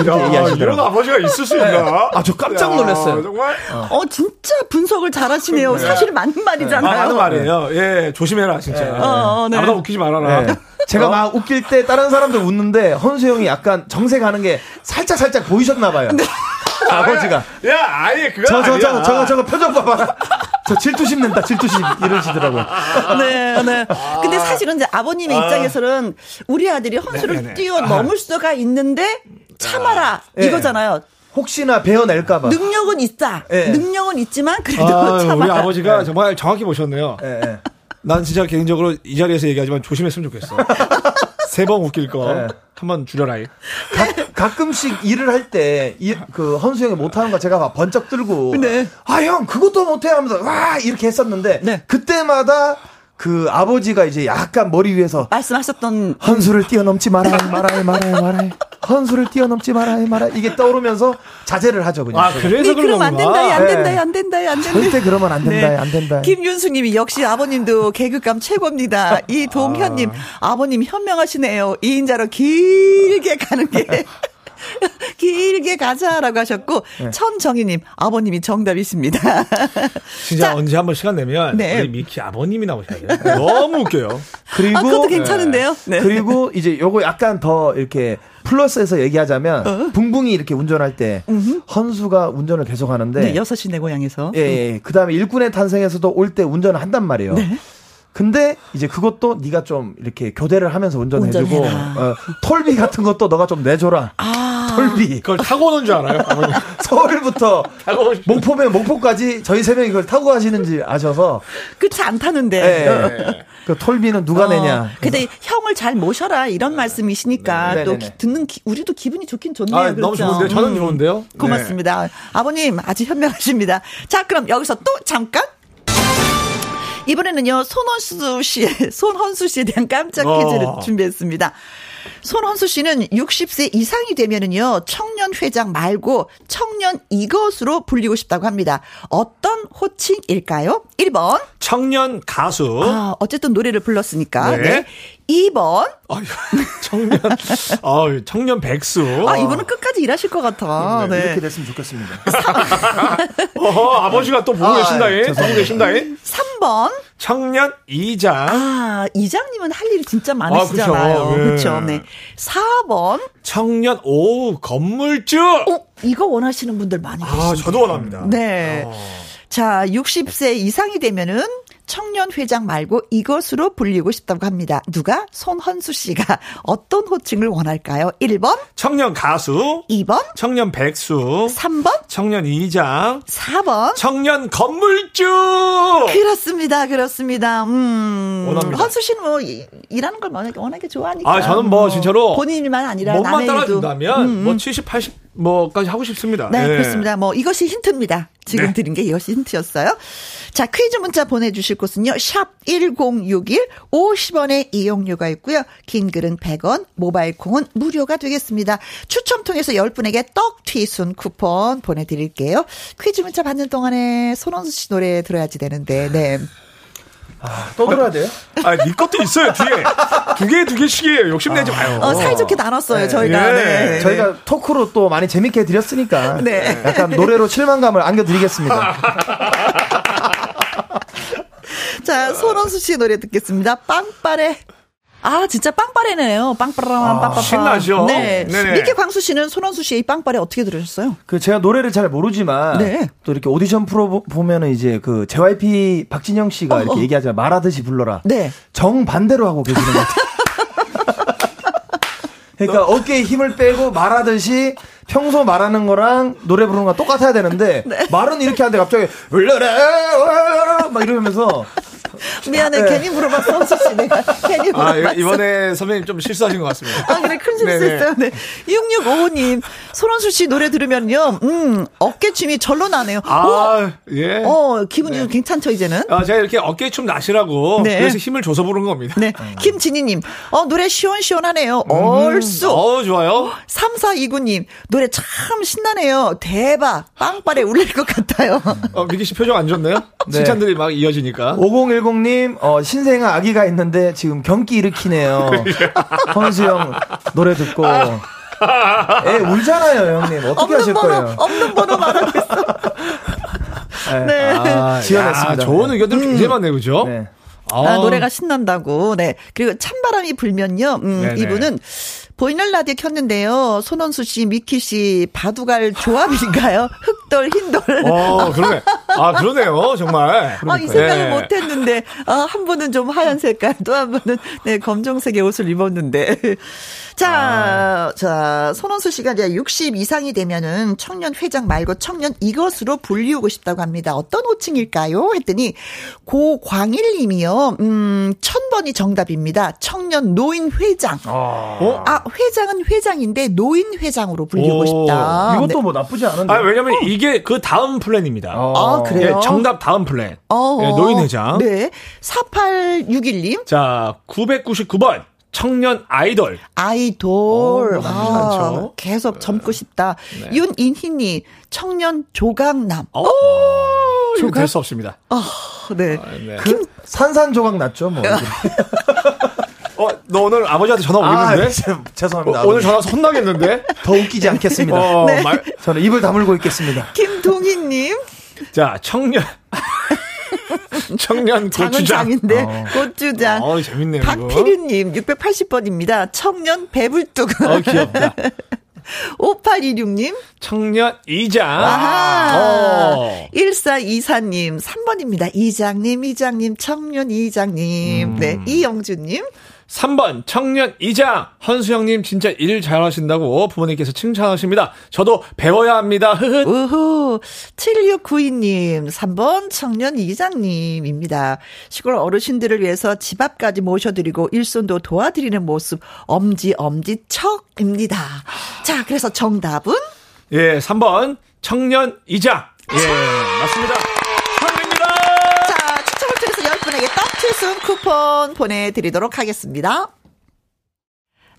얘기하시더라고요. 이런 아버지가 있을 수 있나? 네. 아, 저 깜짝 놀랐어요. 정말? 어. 어, 진짜 분석을 잘 하시네요. 네. 사실 맞는 말이잖아요. 아, 맞는 말이에요. 예, 조심해라, 진짜. 네. 어, 어, 네. 아무나 웃기지 말아라. 네. 제가 어? 막 웃길 때 다른 사람들 웃는데 헌수 형이 약간 정색 하는 게 살짝 살짝 보이셨나 봐요. 네. 아버지가. 야, 아예 그거 저, 저, 저, 저, 저거 표정 봐봐라. 저 질투심 낸다, 질투심. 이러시더라고요. 네, 네. 근데 사실은 이제 아버님의 아. 입장에서는 우리 아들이 헌수를 네네네. 뛰어넘을 수가 있는데 참아라. 네. 이거잖아요. 혹시나 배워낼까봐. 능력은 있다. 네. 능력은 있지만 그래도 아, 참아라. 우리 아버지가 네. 정말 정확히 보셨네요. 네. 난 진짜 개인적으로 이 자리에서 얘기하지만 조심했으면 좋겠어. 세 번 웃길 거. 네. 한번 줄여라. 가, 끔씩 일을 할 때 그 헌수 형이 못하는 거 제가 막 번쩍 들고 네. 아형 그것도 못해 하면서 와 이렇게 했었는데 네. 그때마다 그 아버지가 이제 약간 머리 위에서 말씀하셨던 헌수를 뛰어넘지 말아야 말아야 말아야 말아야 헌수를 뛰어넘지 말아야 말아야 이게 떠오르면서 자제를 하죠 그냥. 아 그래서 네, 그럼 안 된다, 안 된다, 안 된다, 안 된다. 절대 그러면 안 된다, 네. 안 된다. 김윤수님이 역시 아버님도 개그감 최고입니다. 이동현님 아. 아버님 현명하시네요. 2인자로 길게 가는 게. 길게 가자라고 하셨고 네. 천정희님 아버님이 정답이십니다. 진짜 자, 언제 한번 시간 내면 네. 우리 미키 아버님이 나오셔야 돼요. 너무 웃겨요. 그리고 아, 그것도 괜찮은데요. 네. 그리고 이제 요거 약간 더 이렇게 플러스에서 얘기하자면 어? 붕붕이 이렇게 운전할 때 음흠. 헌수가 운전을 계속 하는데 네, 6시 내 고향에서 예, 예. 그다음에 일꾼의 탄생에서도 올 때 운전을 한단 말이에요. 네. 근데 이제 그것도 네가 좀 이렇게 교대를 하면서 운전해주고 어, 톨비 같은 것도 너가 좀 내줘라. 아. 톨비. 그걸 타고 오는 줄 알아요? 서울부터 목포면 목포까지 저희 세 명이 그걸 타고 가시는지 아셔서. 그치 안 타는데. 네. 그 톨비는 누가 어, 내냐. 근데 형을 잘 모셔라 이런 네. 말씀이시니까 네. 또 기, 듣는 기, 우리도 기분이 좋긴 좋네요. 아, 그렇죠? 너무 좋은데 저는 음. 좋은데요. 고맙습니다. 네. 아버님 아주 현명하십니다. 자 그럼 여기서 또 잠깐 이번에는요, 손원수 씨의, 손헌수 씨에 대한 깜짝 퀴즈를 어. 준비했습니다. 손헌수 씨는 60세 이상이 되면은요, 청년 회장 말고 청년 이것으로 불리고 싶다고 합니다. 어떤 호칭일까요? 1번. 청년 가수. 아, 어쨌든 노래를 불렀으니까. 네. 네. 2번. 아, 청년, 아, 청년 백수. 아, 이분은 끝까지 일하실 것 같아. 네. 네. 이렇게 됐으면 좋겠습니다. 어, 아버지가 또 보고 아, 계신다잉. 예. 보고 계신다잉. 3번. 청년 이장. 아, 이장님은 할 일이 진짜 많으시잖아요. 아, 그렇죠. 네. 4번. 청년 오 건물주. 어, 이거 원하시는 분들 많이 계십니다. 아, 저도 원합니다. 네. 어. 자, 60세 이상이 되면은 청년 회장 말고 이것으로 불리고 싶다고 합니다. 누가? 손헌수 씨가 어떤 호칭을 원할까요? 1번 청년 가수 2번 청년 백수 3번 청년 이장 4번 청년 건물주 그렇습니다. 그렇습니다. 음. 원합니다. 헌수 씨는 뭐 일하는 걸 워낙에, 워낙에 좋아하니까. 아, 저는 뭐 진짜로 본인만 아니라 몸만 따라준다면 음, 음. 뭐 70, 80 뭐까지 하고 싶습니다. 네, 네, 그렇습니다. 뭐 이것이 힌트입니다. 지금 네. 드린 게 이것이 힌트였어요. 자, 퀴즈 문자 보내주실 곳은요. 샵 1061, 50원의 이용료가 있고요. 긴 글은 100원, 모바일 콩은 무료가 되겠습니다. 추첨 통해서 10분에게 떡 튀순 쿠폰 보내드릴게요. 퀴즈 문자 받는 동안에 손원수 씨 노래 들어야지 되는데, 네. 아, 또 들어야 돼요? 아, 네 것도 있어요, 뒤에. 두 개, 두 개씩이에요. 욕심내지 마요. 어, 사이좋게 나눴어요, 네. 저희가. 네. 네. 저희가 토크로 또 많이 재밌게 해드렸으니까. 네. 약간 노래로 실망감을 안겨드리겠습니다. 자, 손원수 씨의 노래 듣겠습니다. 빵빠레. 아, 진짜 빵빠레네요. 빵빠라만 아, 빵빠빠. 신나죠? 네. 네네. 미키 광수 씨는 손원수 씨의 빵빠레 어떻게 들으셨어요? 그 제가 노래를 잘 모르지만 네. 또 이렇게 오디션 프로 보면은 이제 그 JYP 박진영 씨가 어, 이렇게 어. 얘기하자 말하듯이 불러라. 네. 정 반대로 하고 계시는 것 같아요. 그러니까 너... 어깨에 힘을 빼고 말하듯이 평소 말하는 거랑 노래 부르는 거랑 똑같아야 되는데 네. 말은 이렇게 하는데 갑자기 울려라 막 이러면서 미안해, 네. 괜히 물어봤어, 수씨. 내가 괜히 아, 물어봤어. 아, 이번에 선배님 좀 실수하신 것 같습니다. 아, 그래, 큰 실수했어요. 네. 6655님, 손원수 씨 노래 들으면요, 음, 어깨춤이 절로 나네요. 아, 오! 예. 어, 기분이 네. 괜찮죠, 이제는? 아, 제가 이렇게 어깨춤 나시라고. 네. 그래서 힘을 줘서 부른 겁니다. 네. 음. 김진희님, 어, 노래 시원시원하네요. 음. 얼쑤. 어, 좋아요. 3429님, 노래 참 신나네요. 대박. 빵빠레 울릴 것 같아요. 어, 미기 씨 표정 안 좋네요? 네. 칭찬들이 막 이어지니까. 5010이 은님, 어, 신생아 아기가 있는데 지금 경기 일으키네요. 헌수형 노래 듣고. 애 울잖아요, 형님. 어떻게 하실 번호, 거예요? 없는 번호 말하고 있어. 네. 네. 아, 지원했습니다. 야, 좋은 의견들 음. 굉장히 많네요, 그죠? 네. 아, 아, 노래가 신난다고. 네. 그리고 찬바람이 불면요. 음, 이분은 보이는 라디오 켰는데요. 손원수 씨, 미키 씨, 바둑알 조합인가요? 흑돌, 흰돌. 어, 그러네. 아, 그러네요. 정말. 아, 이 생각을 네. 못 했는데, 아, 한 분은 좀 하얀 색깔, 또 한 분은, 네, 검정색의 옷을 입었는데. 자, 아. 자, 손원수 씨가 이제 60 이상이 되면은 청년 회장 말고 청년 이것으로 불리우고 싶다고 합니다. 어떤 호칭일까요? 했더니, 고광일 님이요, 음, 천번이 정답입니다. 청년 노인 회장. 아, 어? 아 회장은 회장인데 노인 회장으로 불리고 오, 싶다. 이것도 네. 뭐 나쁘지 않은데. 아, 왜냐면 어. 이게 그 다음 플랜입니다. 아, 그래요? 예, 정답 다음 플랜. 어, 예, 노인 회장. 네. 4861님. 자, 999번. 청년 아이돌. 아이돌. 오, 아, 계속 젊고 싶다. 네. 윤인희님, 청년 조각남. 오, 조각? 될수 없습니다. 아, 네. 아, 네. 그 산산조각 났죠, 뭐. 어, 너 오늘 아버지한테 전화 오겠는데? 아, 죄송합니다. 어, 오늘 전화 혼나겠는데? 더 웃기지 않겠습니다. 어, 네. 말... 저는 입을 다물고 있겠습니다. 김동희님. 자, 청년. 청년 고추장. 장인데 어. 고추장. 어, 재밌네요. 박필유님 680번입니다. 청년 배불뚝. 어, 귀엽다. 5826님. 청년 이장. 아하. 어. 1424님. 3번입니다. 이장님, 이장님, 청년 이장님. 음. 네. 이영주님. 3번 청년 이장 헌수영님 진짜 일 잘하신다고 부모님께서 칭찬하십니다. 저도 배워야 합니다. 흐흐. 우후 7692님 3번 청년 이장님입니다. 시골 어르신들을 위해서 집 앞까지 모셔드리고 일손도 도와드리는 모습 엄지 엄지 척입니다. 자 그래서 정답은 예 3번 청년 이장 예 맞습니다. 분에게 떡칠순 쿠폰 보내드리도록 하겠습니다.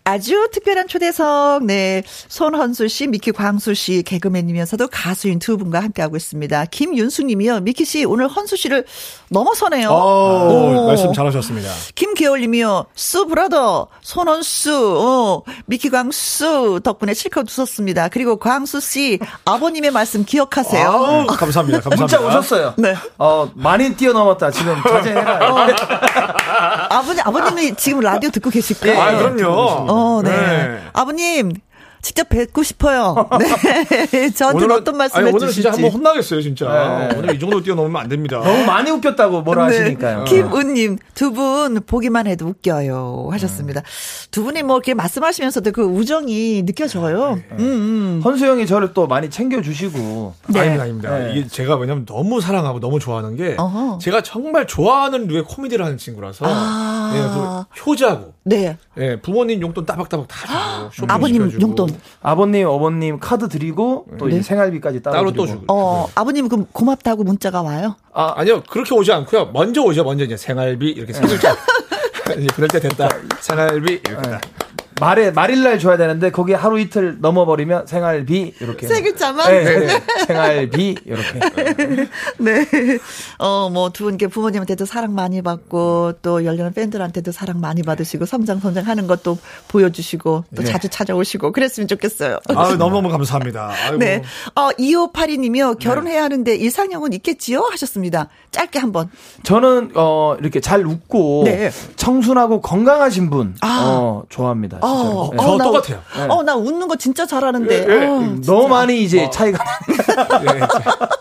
아주 특별한 초대석, 네. 손헌수 씨, 미키 광수 씨, 개그맨이면서도 가수인 두 분과 함께하고 있습니다. 김윤수 님이요. 미키 씨, 오늘 헌수 씨를 넘어서네요. 오, 오. 말씀 잘하셨습니다. 김계월 님이요. 수 브라더, 손헌수, 어, 미키 광수 덕분에 실컷 웃었습니다. 그리고 광수 씨, 아버님의 말씀 기억하세요. 아우, 감사합니다. 감사합니다. 문자 오셨어요. 네. 어, 많이 뛰어넘었다. 지금 자제해라. 어. 아버님, 아버님이 지금 라디오 듣고 계실까요? 아, 그럼요. 어, 네. 네. 아버님, 직접 뵙고 싶어요. 네. 저한테 어떤 말씀 아니, 오늘 진짜 한번 혼나겠어요, 진짜. 네. 오늘 이 정도 뛰어넘으면 안 됩니다. 너무 많이 웃겼다고 뭐라 네. 하시니까요. 김은님, 두 분 보기만 해도 웃겨요. 하셨습니다. 음. 두 분이 뭐 이렇게 말씀하시면서도 그 우정이 느껴져요. 네. 음, 음. 헌수형이 저를 또 많이 챙겨주시고. 네. 아닙니다, 아닙니다. 네. 이게 제가 왜냐면 너무 사랑하고 너무 좋아하는 게 어허. 제가 정말 좋아하는 류의 코미디를 하는 친구라서 아. 네, 그 효자고. 네. 네. 부모님 용돈 따박따박 다 주고. 아버님 용돈. 아버님, 어머님 카드 드리고 또 네. 이제 생활비까지 따로, 따로 또 주고. 어, 네. 아버님 그럼 고맙다고 문자가 와요? 아, 아니요. 그렇게 오지 않고요. 먼저 오죠. 먼저 이제 생활비 이렇게 세 글자. 이제 그럴 때 됐다. 생활비 이렇게. 네. 말에 말일 날 줘야 되는데 거기 하루 이틀 넘어버리면 생활비 이렇게 세 글자만 네, 네, 네. 생활비 이렇게 네어뭐 두 분께 부모님한테도 사랑 많이 받고 또 열렬한 팬들한테도 사랑 많이 받으시고 성장 성장하는 것도 보여주시고 또 네. 자주 찾아오시고 그랬으면 좋겠어요. 아 너무너무 감사합니다. 아이고. 네. 어 2582님이요 결혼해야 하는데 이상형은 있겠지요 하셨습니다. 짧게 한번. 저는 어 이렇게 잘 웃고 네. 청순하고 건강하신 분 아. 어, 좋아합니다. 어, 네. 저 어, 똑같아요. 나, 네. 어, 나 웃는 거 진짜 잘하는데. 네, 어, 너무 많이 이제 뭐. 차이가. 예,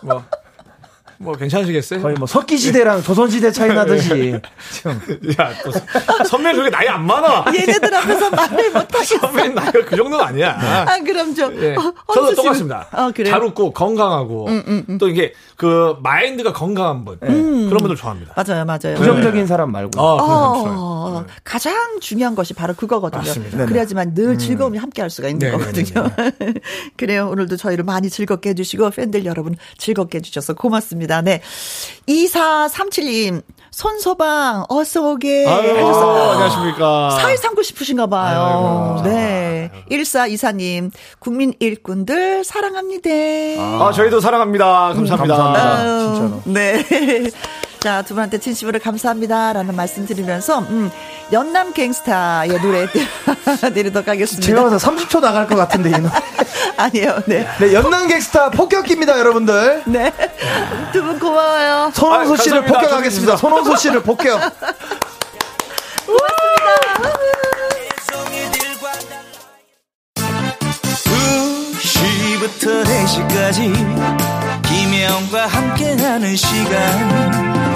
뭐. 뭐 괜찮으시겠어요? 거의 뭐 석기 시대랑 조선 시대 차이 나듯이. 야, 또 선배 그렇게 나이 안 많아. 얘네들 앞에서 말을 못 하겠어. 선배 나이가 그 정도는 아니야. 아, 그럼 좀. 예. 어, 저도 똑같습니다. 어, 그래. 잘 웃고 건강하고 음, 음, 음. 또 이게 그 마인드가 건강한 분 네. 그런 분들 좋아합니다. 맞아요, 맞아요. 부정적인 네. 사람 말고. 아, 어, 네. 가장 중요한 것이 바로 그거거든요. 맞습니다. 그래야지만 늘 음. 즐거움이 함께할 수가 있는 네네네. 거거든요. 그래요. 오늘도 저희를 많이 즐겁게 해주시고 팬들 여러분 즐겁게 해주셔서 고맙습니다. 네. 2437님, 손소방, 어서 오게. 하셨어. 안녕하십니까. 사회 삼고 싶으신가 봐요. 아이고. 네. 1424님, 국민 일꾼들 사랑합니다. 아, 저희도 사랑합니다. 감사합니다. 감사합니다. 진짜로. 네. 자, 두 분한테 진심으로 감사합니다라는 말씀 드리면서, 음, 연남 갱스타의 노래 내리도록 하겠습니다. 제가 봐서 30초 나갈 것 같은데, 이 노래. 아니에요, 네. 네, 연남 갱스타 폭격기입니다, 여러분들. 네. 두 분 고마워요. 손원소 아, 씨를 폭격하겠습니다. 손원소 씨를 폭격. 고맙습니다. 2시부터 4시까지 김혜영과 함께하는 시간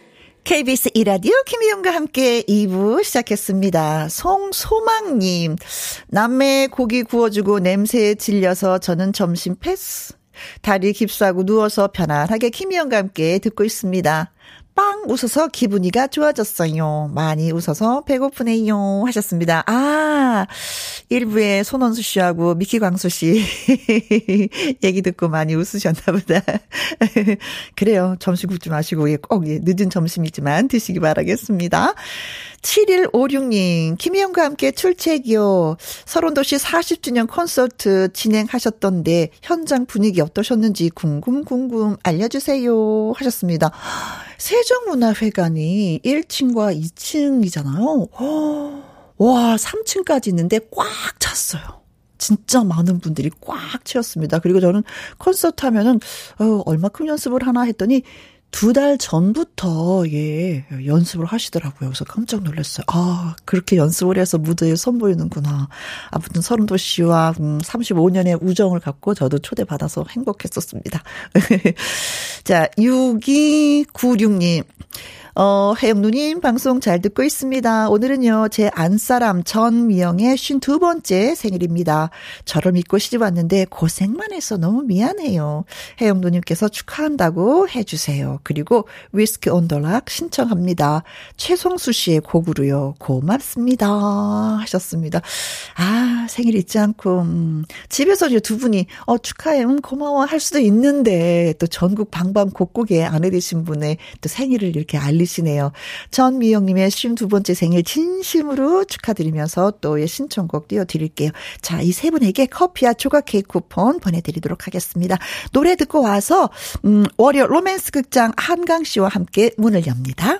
KBS 이라디오 김희영과 함께 2부 시작했습니다. 송소망님, 남매 고기 구워주고 냄새에 질려서 저는 점심 패스. 다리 깁스하고 누워서 편안하게 김희영과 함께 듣고 있습니다. 빵 웃어서 기분이가 좋아졌어요. 많이 웃어서 배고프네요. 하셨습니다. 아, 일부에 손원수 씨하고 미키 광수 씨 얘기 듣고 많이 웃으셨나 보다. 그래요. 점심 굶지 마시고 꼭 늦은 점심이지만 드시기 바라겠습니다. 7156님, 김희영과 함께 출첵이요. 서른도시 40주년 콘서트 진행하셨던데 현장 분위기 어떠셨는지 궁금 궁금 알려주세요. 하셨습니다. 세종문화회관이 1층과 2층이잖아요. 와, 3층까지 있는데 꽉 찼어요. 진짜 많은 분들이 꽉 채웠습니다. 그리고 저는 콘서트 하면은, 어, 얼마큼 연습을 하나 했더니 두 달 전부터 예 연습을 하시더라고요. 그래서 깜짝 놀랐어요. 아 그렇게 연습을 해서 무대에 선보이는구나. 아무튼 서른도 씨와 음, 35년의 우정을 갖고 저도 초대받아서 행복했었습니다. 자 6296님 어, 혜영 누님 방송 잘 듣고 있습니다. 오늘은요, 제 안사람 전미영의 52번째 생일입니다. 저를 믿고 시집 왔는데 고생만 해서 너무 미안해요. 혜영 누님께서 축하한다고 해주세요. 그리고 위스키 온더락 신청합니다. 최성수 씨의 곡으로요. 고맙습니다. 하셨습니다. 아, 생일 잊지 않고, 음, 집에서 이제 두 분이, 어, 축하해, 음, 고마워 할 수도 있는데, 또 전국 방방곡곡에 아내 되신 분의 또 생일을 이렇게 알리 들리시네요. 전미영님의 52번째 생일 진심으로 축하드리면서 또의 신청곡 띄워드릴게요. 자, 이 세 분에게 커피와 조각 케이크 쿠폰 보내드리도록 하겠습니다. 노래 듣고 와서, 음, 월요 로맨스 극장 한강 씨와 함께 문을 엽니다.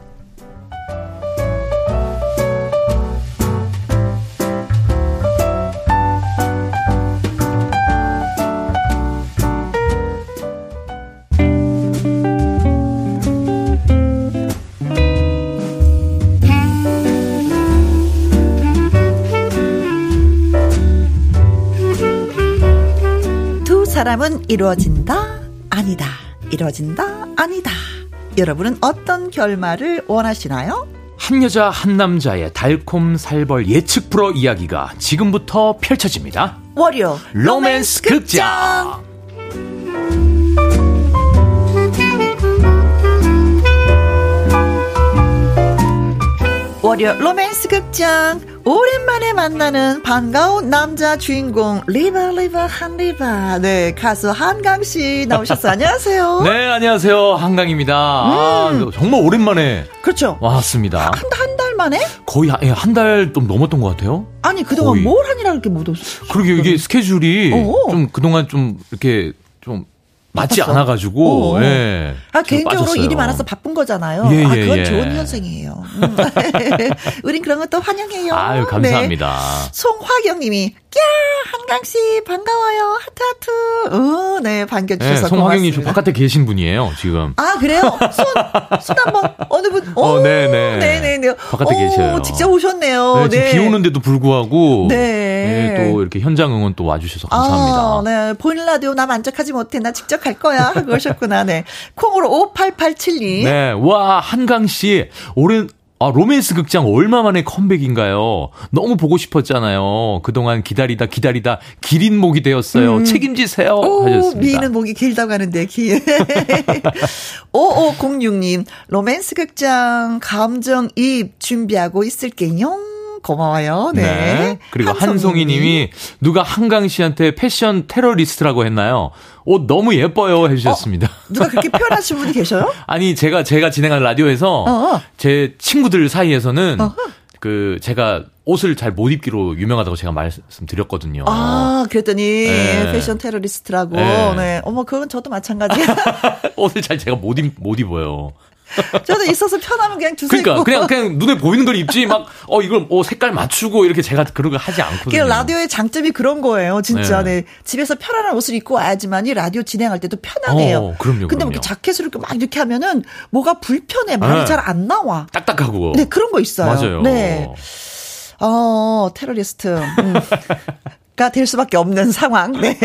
사랑은 이루어진다? 아니다. 이루어진다? 아니다. 여러분은 어떤 결말을 원하시나요? 한 여자 한 남자의 달콤 살벌 예측 불허 이야기가 지금부터 펼쳐집니다. 월요 로맨스 극장. 월요 로맨스 극장 오랜만에 만나는 반가운 남자 주인공 리바 리바 한리바 네 가수 한강 씨 나오셨어요. 안녕하세요. 네 안녕하세요 한강입니다. 아, 음. 아, 정말 오랜만에 그렇죠. 왔습니다. 한한 달 만에? 거의 한 달좀 예, 넘었던 것 같아요. 아니 그동안 거의. 뭘 하니라 그렇게 못 오셨어요? 그러게 이게 스케줄이 어어. 좀 그동안 좀 이렇게 좀 맞지 않아 가지고 어. 예. 아 개인적으로 빠졌어요. 일이 많아서 바쁜 거잖아요. 예, 예, 아 그건 예. 좋은 현상이에요. 음. 우린 그런 것도 환영해요. 아유 감사합니다. 네. 송화경 님이 꺄 한강 씨 반가워요. 하트 하트. 어, 네 반겨주셔서 네, 송화경 님 저 바깥에 계신 분이에요 지금. 아 그래요? 손손 한번 어느 분? 오, 어, 네네. 네네네. 바깥에 오, 계셔요. 직접 오셨네요. 네, 지금 네. 비 오는데도 불구하고 네. 네. 또 이렇게 현장 응원 또 와주셔서 감사합니다. 아, 네 보이는 라디오 나 만족하지 못해 나 직접 갈 거야 하고 오셨구나. 네 콩으로 5887님. 네, 와 한강 씨 올해 아, 로맨스 극장 얼마 만에 컴백인가요? 너무 보고 싶었잖아요. 그동안 기다리다 기다리다 기린 목이 되었어요. 음. 책임지세요. 오, 하셨습니다. 미는 목이 길다고 하는데 기. 5506님 로맨스 극장 감정입 준비하고 있을게요. 고마워요. 네. 네. 그리고 한송이 님이 누가 한강 씨한테 패션 테러리스트라고 했나요? 옷 너무 예뻐요 해주셨습니다. 어, 누가 그렇게 표현하신 분이 계셔요? 아니 제가 제가 진행하는 라디오에서 어어. 제 친구들 사이에서는 어허. 그 제가 옷을 잘 못 입기로 유명하다고 제가 말씀드렸거든요. 아, 그랬더니 네. 패션 테러리스트라고. 네. 네. 어머, 그건 저도 마찬가지야. 옷을 잘 제가 못, 입, 못 입어요. 저도 있어서 편하면 그냥 주세요. 그러니까 그냥 그냥 눈에 보이는 걸 입지 막 어 이걸 뭐 색깔 맞추고 이렇게 제가 그런 거 하지 않거든요. 라디오의 장점이 그런 거예요, 진짜. 네. 네. 집에서 편안한 옷을 입고 와야지만이 라디오 진행할 때도 편하네요. 어, 그럼요. 근데 뭐 이렇게 자켓을 이렇게 막 이렇게 하면은 뭐가 불편해, 말이 네. 잘안 나와. 딱딱하고. 네, 그런 거 있어요. 맞아요. 네. 어, 테러리스트. 음. 가될 수밖에 없는 상황. 네.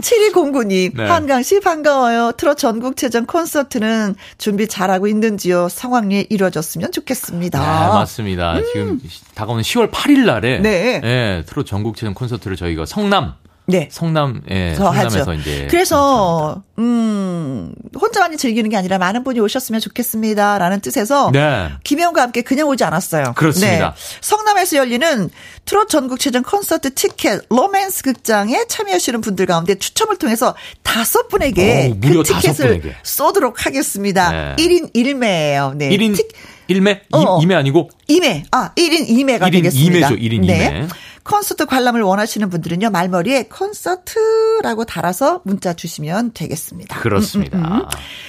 7209님, 네. 한강씨 반가워요. 트롯 전국체전 콘서트는 준비 잘하고 있는지요? 상황이 이루어졌으면 좋겠습니다. 네, 맞습니다. 음. 지금 다가오는 10월 8일 날에 네. 네 트롯 전국체전 콘서트를 저희가 성남 네. 성남, 예, 성남에서 이제. 그래서, 음, 혼자만이 즐기는 게 아니라 많은 분이 오셨으면 좋겠습니다. 라는 뜻에서. 네. 김혜영과 함께 그냥 오지 않았어요. 그렇습니다. 네. 성남에서 열리는 트롯 전국체전 콘서트 티켓 로맨스 극장에 참여하시는 분들 가운데 추첨을 통해서 다섯 분에게 오, 그 티켓을 분에게. 쏘도록 하겠습니다. 네. 1인 1매예요. 네. 1인 티... 1매? 어, 2매 아니고? 2매. 아, 1인 2매가 1인 되겠습니다. 2매죠. 1인 2매. 네. 콘서트 관람을 원하시는 분들은요, 말머리에 콘서트라고 달아서 문자 주시면 되겠습니다. 그렇습니다. 음, 음, 음.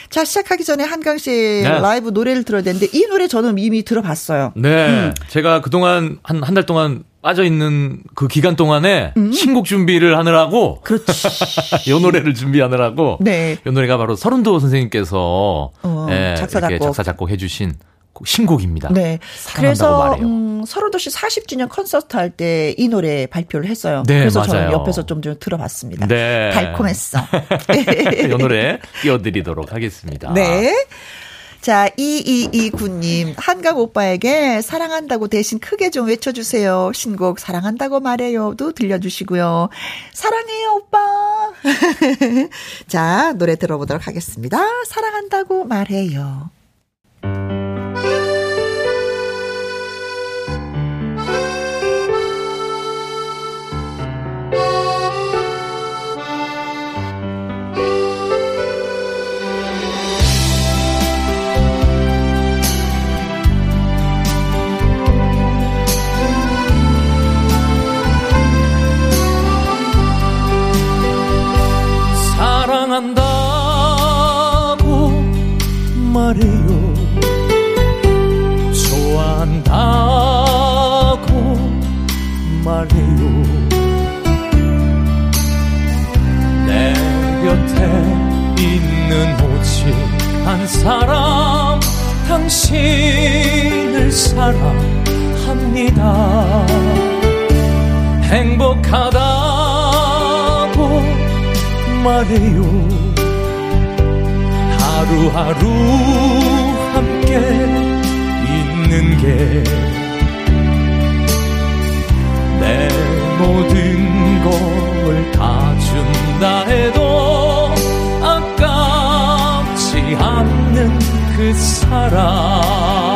자, 시작하기 전에 한강 씨 네. 라이브 노래를 들어야 되는데 이 노래 저는 이미 들어봤어요. 네. 음. 제가 그동안 한, 한 달 동안 빠져 있는 그 기간 동안에 음. 신곡 준비를 하느라고 그렇지. 이 노래를 준비하느라고 네. 이 노래가 바로 서른도 선생님께서 어, 예, 작사 작곡 작사 작곡 해 주신 신곡입니다. 네. 그래서 음, 서로도시 40주년 콘서트 할 때 이 노래 발표를 했어요. 네, 그래서 맞아요. 저는 옆에서 좀, 좀 들어봤습니다. 네. 달콤했어. 이 노래 띄워드리도록 하겠습니다. 네. 자, 2229님, 한강 오빠에게 사랑한다고 대신 크게 좀 외쳐주세요. 신곡 사랑한다고 말해요도 들려주시고요. 사랑해요, 오빠. 자, 노래 들어보도록 하겠습니다. 사랑한다고 말해요. 사 곁에 있는 오직 한 사람 당신을 사랑합니다. 행복하다고 말해요. 하루하루 함께 있는 게 내 모든 걸 다 준다 해도 않는 그 사랑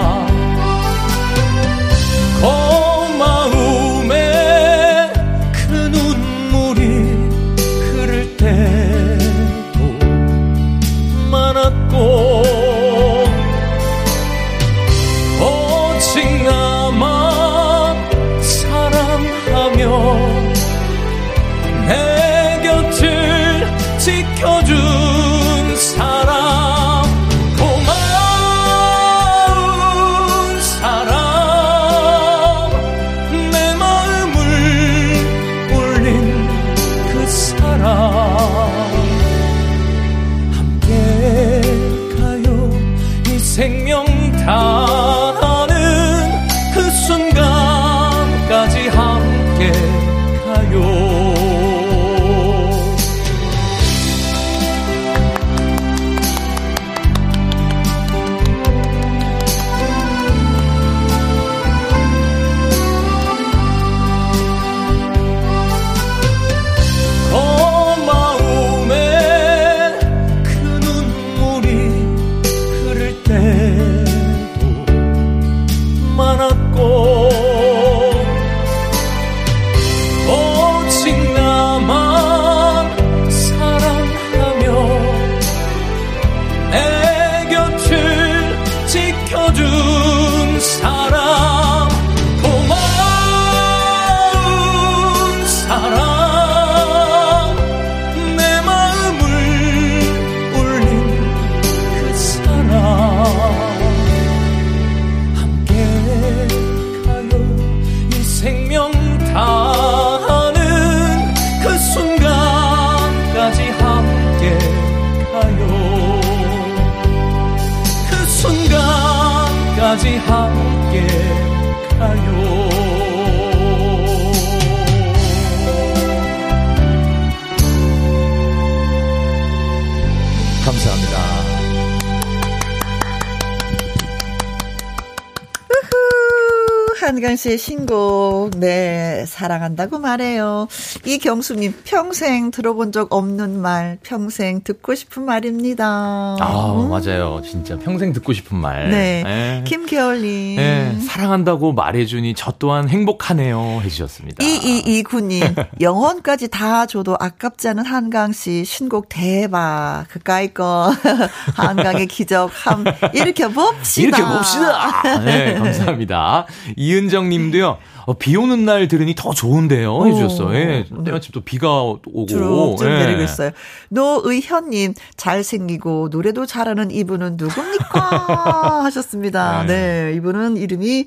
씨의 신곡, 네, 사랑한다고 말해요. 이경수님, 평생 들어본 적 없는 말, 평생 듣고 싶은 말입니다. 아, 음. 맞아요. 진짜 평생 듣고 싶은 말. 네. 네. 김계월님. 네, 사랑한다고 말해주니 저 또한 행복하네요. 해주셨습니다. 이이이구님, 영원까지 다 줘도 아깝지 않은 한강 씨 신곡 대박. 그까이 거. 한강의 기적 함 일으켜 봅시다. 일으켜 봅시다. 네, 감사합니다. 이은정 님도요. 어, 비 오는 날 들으니 더 좋은데요. 해주셨어요. 예. 때마침 또 비가 오고. 좀 예. 내리고 있어요. 노의현님, 잘생기고 노래도 잘하는 이분은 누굽니까? 하셨습니다. 네. 네. 이분은 이름이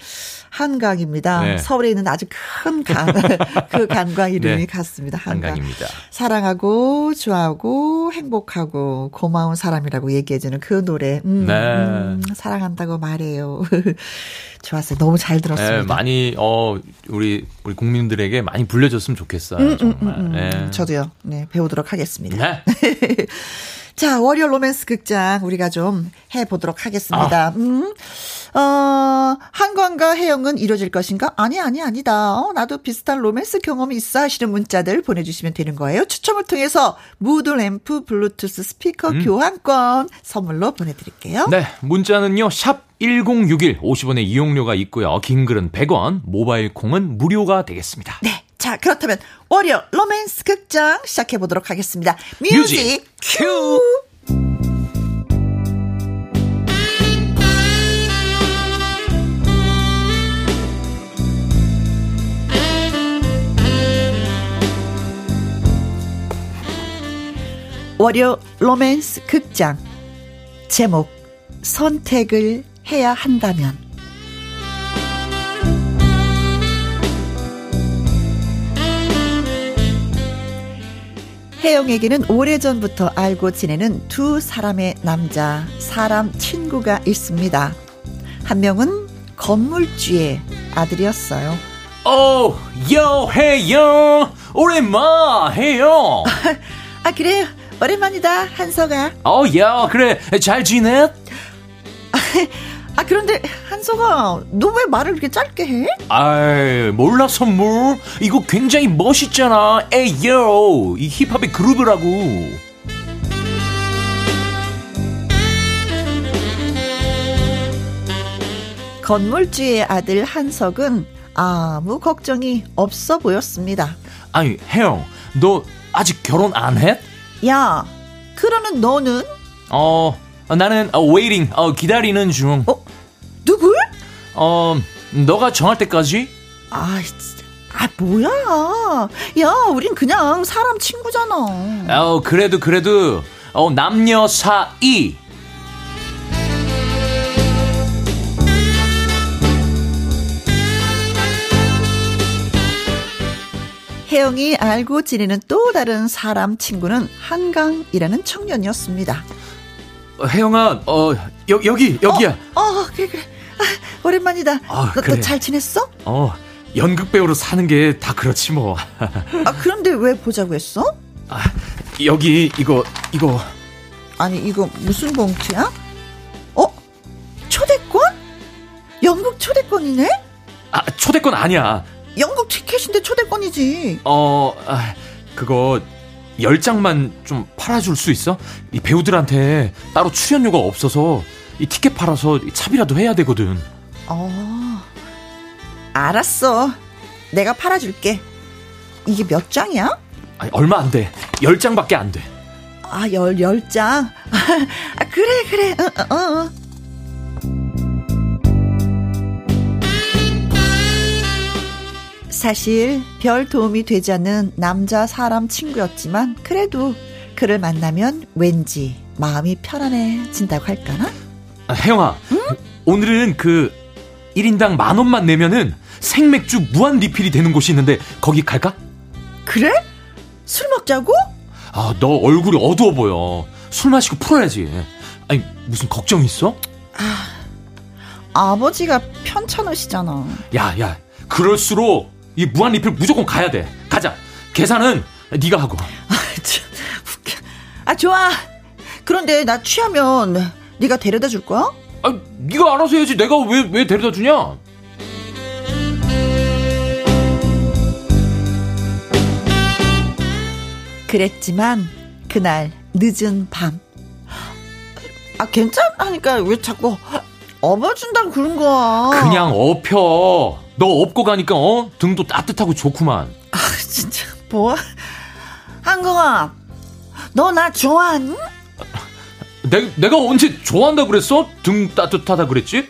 한강입니다. 네. 서울에 있는 아주 큰 강, 그 강과 이름이 네. 같습니다. 한강. 한강 입니다. 사랑하고, 좋아하고, 행복하고, 고마운 사람이라고 얘기해주는 그 노래. 음, 네. 음, 사랑한다고 말해요. 좋았어요. 너무 잘 들었습니다. 네, 많이 어 우리 우리 국민들에게 많이 불려졌으면 좋겠어요. 음, 음 정말. 음, 음, 네. 저도요. 네, 배우도록 하겠습니다. 네. 자, 월요 로맨스 극장 우리가 좀 해보도록 하겠습니다. 아. 음. 어, 한강과 해영은 이루어질 것인가? 아니, 아니, 아니다. 어, 나도 비슷한 로맨스 경험이 있어 하시는 문자들 보내주시면 되는 거예요. 추첨을 통해서 무드 램프 블루투스 스피커 음. 교환권 선물로 보내드릴게요. 네, 문자는요, 샵 1061, 50원의 이용료가 있고요. 긴 글은 100원, 모바일 콩은 무료가 되겠습니다. 네. 자, 그렇다면 월요 로맨스 극장 시작해 보도록 하겠습니다. music, music cue. 월요 로맨스 극장 제목 선택을 해야 한다면 혜영에게는 오래전부터 알고 지내는 두 사람의 남자, 사람 친구가 있습니다. 한 명은 건물주의 아들이었어요. 어, 여, 혜영! 오랜만, 혜영! 아, 그래요? 오랜만이다, 한서가. 어, 야, 그래. 잘 지내? 아 그런데 한서가 너 왜 말을 이렇게 짧게 해? 아이 몰라 선물 이거 굉장히 멋있잖아 에이요 이 힙합의 그룹이라고 건물주의 아들 한석은 아무 걱정이 없어 보였습니다. 아니 혜영 너 아직 결혼 안 해? 야 그러는 너는? 어 나는 어, waiting 어, 기다리는 중. 어? 어, 너가 정할 때까지? 아, 진짜. 아, 뭐야. 야, 우린 그냥 사람 친구잖아. 어, 그래도, 그래도, 어, 남녀 사이. 혜영이 알고 지내는 또 다른 사람 친구는 한강이라는 청년이었습니다. 어, 혜영아, 어, 여, 여기, 여기야. 어, 어 그래, 그래. 아, 오랜만이다. 아, 너, 그래. 너잘 지냈어? 어, 연극 배우로 사는 게 다 그렇지 뭐. 아, 그런데 왜 보자고 했어? 아, 여기 이거 이거. 아니, 이거 무슨 봉투야? 어? 초대권? 연극 초대권이네? 아, 초대권 아니야. 연극 티켓인데 초대권이지. 어, 아, 그거 열 장만 좀 팔아줄 수 있어? 이 배우들한테 따로 출연료가 없어서 이 티켓 팔아서 차비라도 해야 되거든. 어, 알았어. 내가 팔아줄게. 이게 몇 장이야? 아니, 얼마 안 돼. 열 장밖에 안 돼. 아, 열, 열 장? 아, 그래, 그래. 어, 어, 어. 사실 별 도움이 되지 않는 남자 사람 친구였지만 그래도 그를 만나면 왠지 마음이 편안해진다고 할까나? 아, 혜영아, 응? 오늘은 그 1인당 만 원만 내면은 생맥주 무한 리필이 되는 곳이 있는데 거기 갈까? 그래? 술 먹자고? 아, 너 얼굴이 어두워 보여. 술 마시고 풀어야지. 아니, 무슨 걱정 있어? 아, 아버지가 편찮으시잖아. 야, 야, 그럴수록 이 무한 리필 무조건 가야 돼. 가자. 계산은 네가 하고. 아, 참, 웃겨. 아, 좋아. 그런데 나 취하면 네가 데려다 줄 거야? 아, 네가 알아서 해야지. 내가 왜 왜 데려다 주냐? 그랬지만 그날 늦은 밤. 아 괜찮다니까 왜 자꾸 업어준다고 그런 거야. 그냥 업혀. 너 업고 가니까 어 등도 따뜻하고 좋구만. 아 진짜 뭐 한공아, 너 나 좋아하니? 내, 내가 언제 좋아한다 그랬어? 등 따뜻하다 그랬지?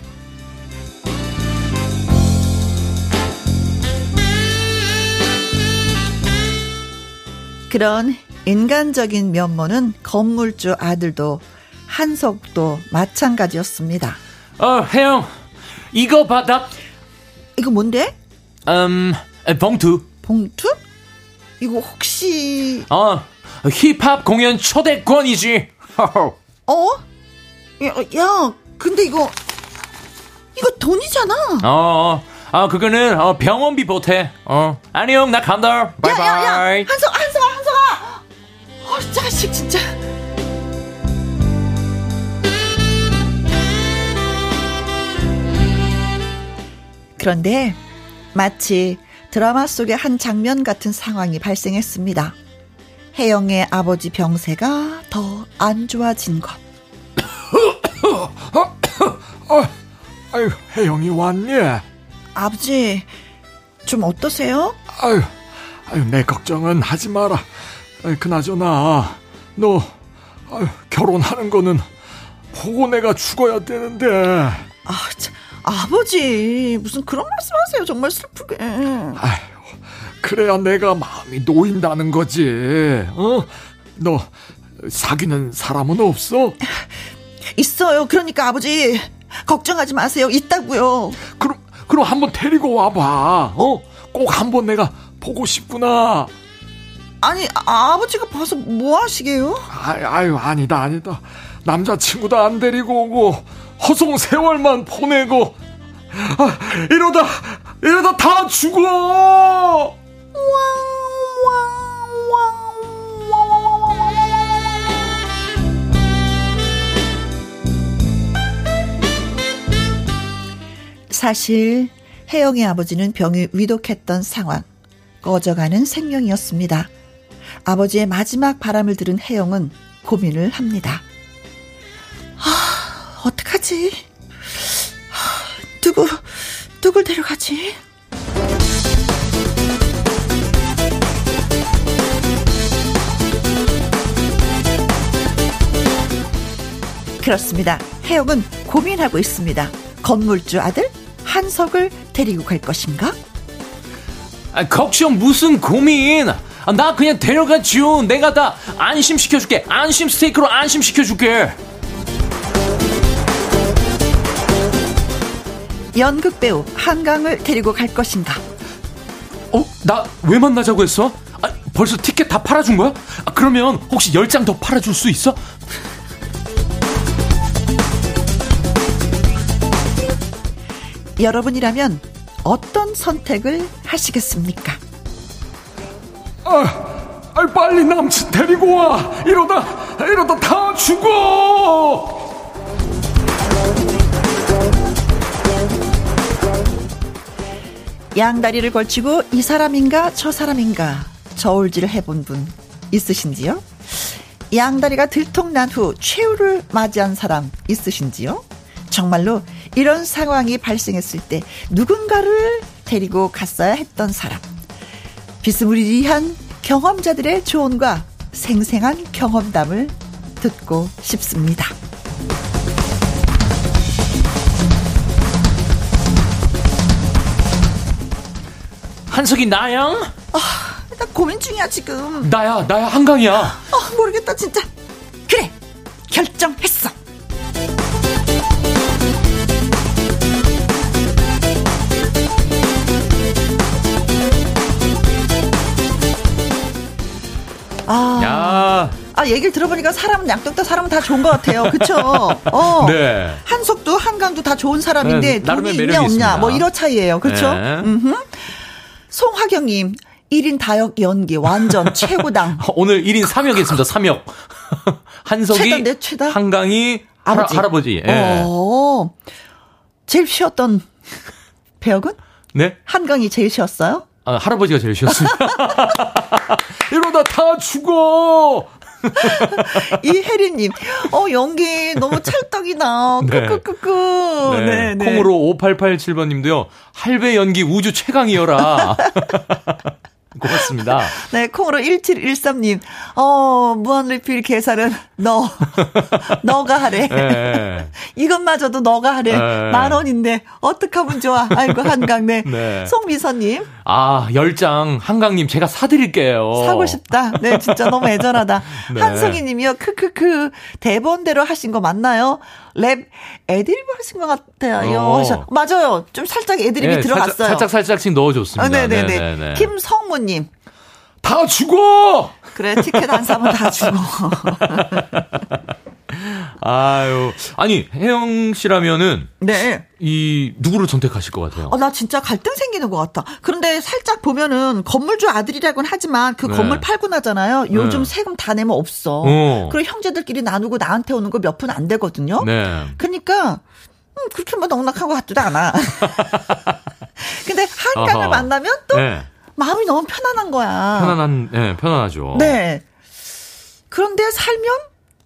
그런 인간적인 면모는 건물주 아들도 한석도 마찬가지였습니다. 어, 혜영, 이거 받아. 이거 뭔데? 음, 봉투. 봉투? 이거 혹시 어, 힙합 공연 초대권이지. 어? 야, 야, 근데 이거 이거 돈이잖아. 어, 아 그거는 어, 병원비 보태. 어, 안녕, 나 간다. 바이바이. 한석, 한석아, 한석아. 어, 자식 진짜. 그런데 마치 드라마 속의 한 장면 같은 상황이 발생했습니다. 혜영의 아버지 병세가 더 안 좋아진 것. 어, 아유, 혜영이 왔니? 아버지, 좀 어떠세요? 아유, 아유, 내 걱정은 하지 마라. 아유, 그나저나, 너, 아유, 결혼하는 거는 보고 내가 죽어야 되는데. 아, 참, 아버지, 무슨 그런 말씀 하세요. 정말 슬프게. 아유, 그래야 내가 마음이 놓인다는 거지. 어? 너, 사귀는 사람은 없어? 있어요. 그러니까 아버지, 걱정하지 마세요. 있다고요. 그럼 그럼 한번 데리고 와봐. 어? 꼭 한번 내가 보고 싶구나. 아니 아, 버지가 봐서 뭐 하시게요? 아, 아유 아니다 아니다. 남자친구도 안 데리고 오고 허송 세월만 보내고 아, 이러다 이러다 다 죽어. 사실 혜영의 아버지는 병이 위독했던 상황, 꺼져가는 생명이었습니다. 아버지의 마지막 바람을 들은 혜영은 고민을 합니다. 아, 어떡하지? 아, 누구, 누굴 데려가지? 그렇습니다. 혜영은 고민하고 있습니다. 건물주 아들 한석을 데리고 갈 것인가? 아, 걱정 무슨 고민? 아, 나 그냥 데려가지요. 내가 다 안심시켜줄게. 안심 스테이크로 안심시켜줄게. 연극 배우 한강을 데리고 갈 것인가? 어? 나 왜 만나자고 했어? 아, 벌써 티켓 다 팔아준 거야? 아, 그러면 혹시 열장더 팔아줄 수 있어? 여러분이라면 어떤 선택을 하시겠습니까? 아, 아 빨리 남친 데리고 와. 이러다 이러다 다 죽어. 양다리를 걸치고 이 사람인가 저 사람인가 저울질을 해본 분 있으신지요? 양다리가 들통난 후 최후를 맞이한 사람 있으신지요? 정말로 이런 상황이 발생했을 때 누군가를 데리고 갔어야 했던 사람. 비스무리한 경험자들의 조언과 생생한 경험담을 듣고 싶습니다. 한석이 나야? 아, 나 고민 중이야 지금. 나야, 나야 한강이야. 아, 모르겠다 진짜. 그래, 결정했어. 아. 야. 아, 얘기를 들어보니까 사람은 양쪽 다 사람은 다 좋은 것 같아요. 그쵸? 어. 네. 한석도 한강도 다 좋은 사람인데 네, 돈이 있냐 없냐 있습니다. 뭐 이런 차이예요. 그쵸? 네. 송화경님. 1인 다역 연기 완전 최고당. 오늘 1인 3역 했습니다. 3역. 한석이 최다인데, 최다? 한강이 아버지. 할아, 버지 예. 어. 제일 쉬웠던 배역은? 네? 한강이 제일 쉬웠어요? 아, 할아버지가 제일 쉬웠습니다. 이러다 다 죽어! 이혜리님, 어, 연기 너무 찰떡이다. 크크크크. 네. 네, 네. 콩으로 5887번 님도요, 할배 연기 우주 최강이여라. 고맙습니다. 네, 콩으로 1713님. 어, 무한리필 계산은 너, 너가 하래. 네. 이것마저도 너가 하래. 네. 만 원인데, 어떡하면 좋아. 아이고, 한강네. 네. 송미선님. 아, 열장, 한강님, 제가 사드릴게요. 사고 싶다. 네, 진짜 너무 애절하다. 네. 한승희 님이요. 크크크. 대본대로 하신 거 맞나요? 랩 애드립 하신 것 같아요. 어. 맞아요. 좀 살짝 애드립이 네, 들어갔어요. 살짝 살짝씩 넣어줬습니다. 아, 네네네. 네네네. 김성무님. 다 죽어! 그래, 티켓 안 사면 다 죽어. 아유. 아니, 혜영 씨라면은. 네. 이, 누구를 선택하실 것 같아요? 어, 나 진짜 갈등 생기는 것 같다. 그런데 살짝 보면은 건물주 아들이라고는 하지만 그 네. 건물 팔고 나잖아요. 요즘 네. 세금 다 내면 없어. 어. 그리고 형제들끼리 나누고 나한테 오는 거 몇 푼 안 되거든요. 네. 그러니까, 음, 그렇게 뭐 넉넉한 것 같지도 않아. 근데 한강을 어허. 만나면 또 네. 마음이 너무 편안한 거야. 편안한, 네, 편안하죠. 네. 그런데 살면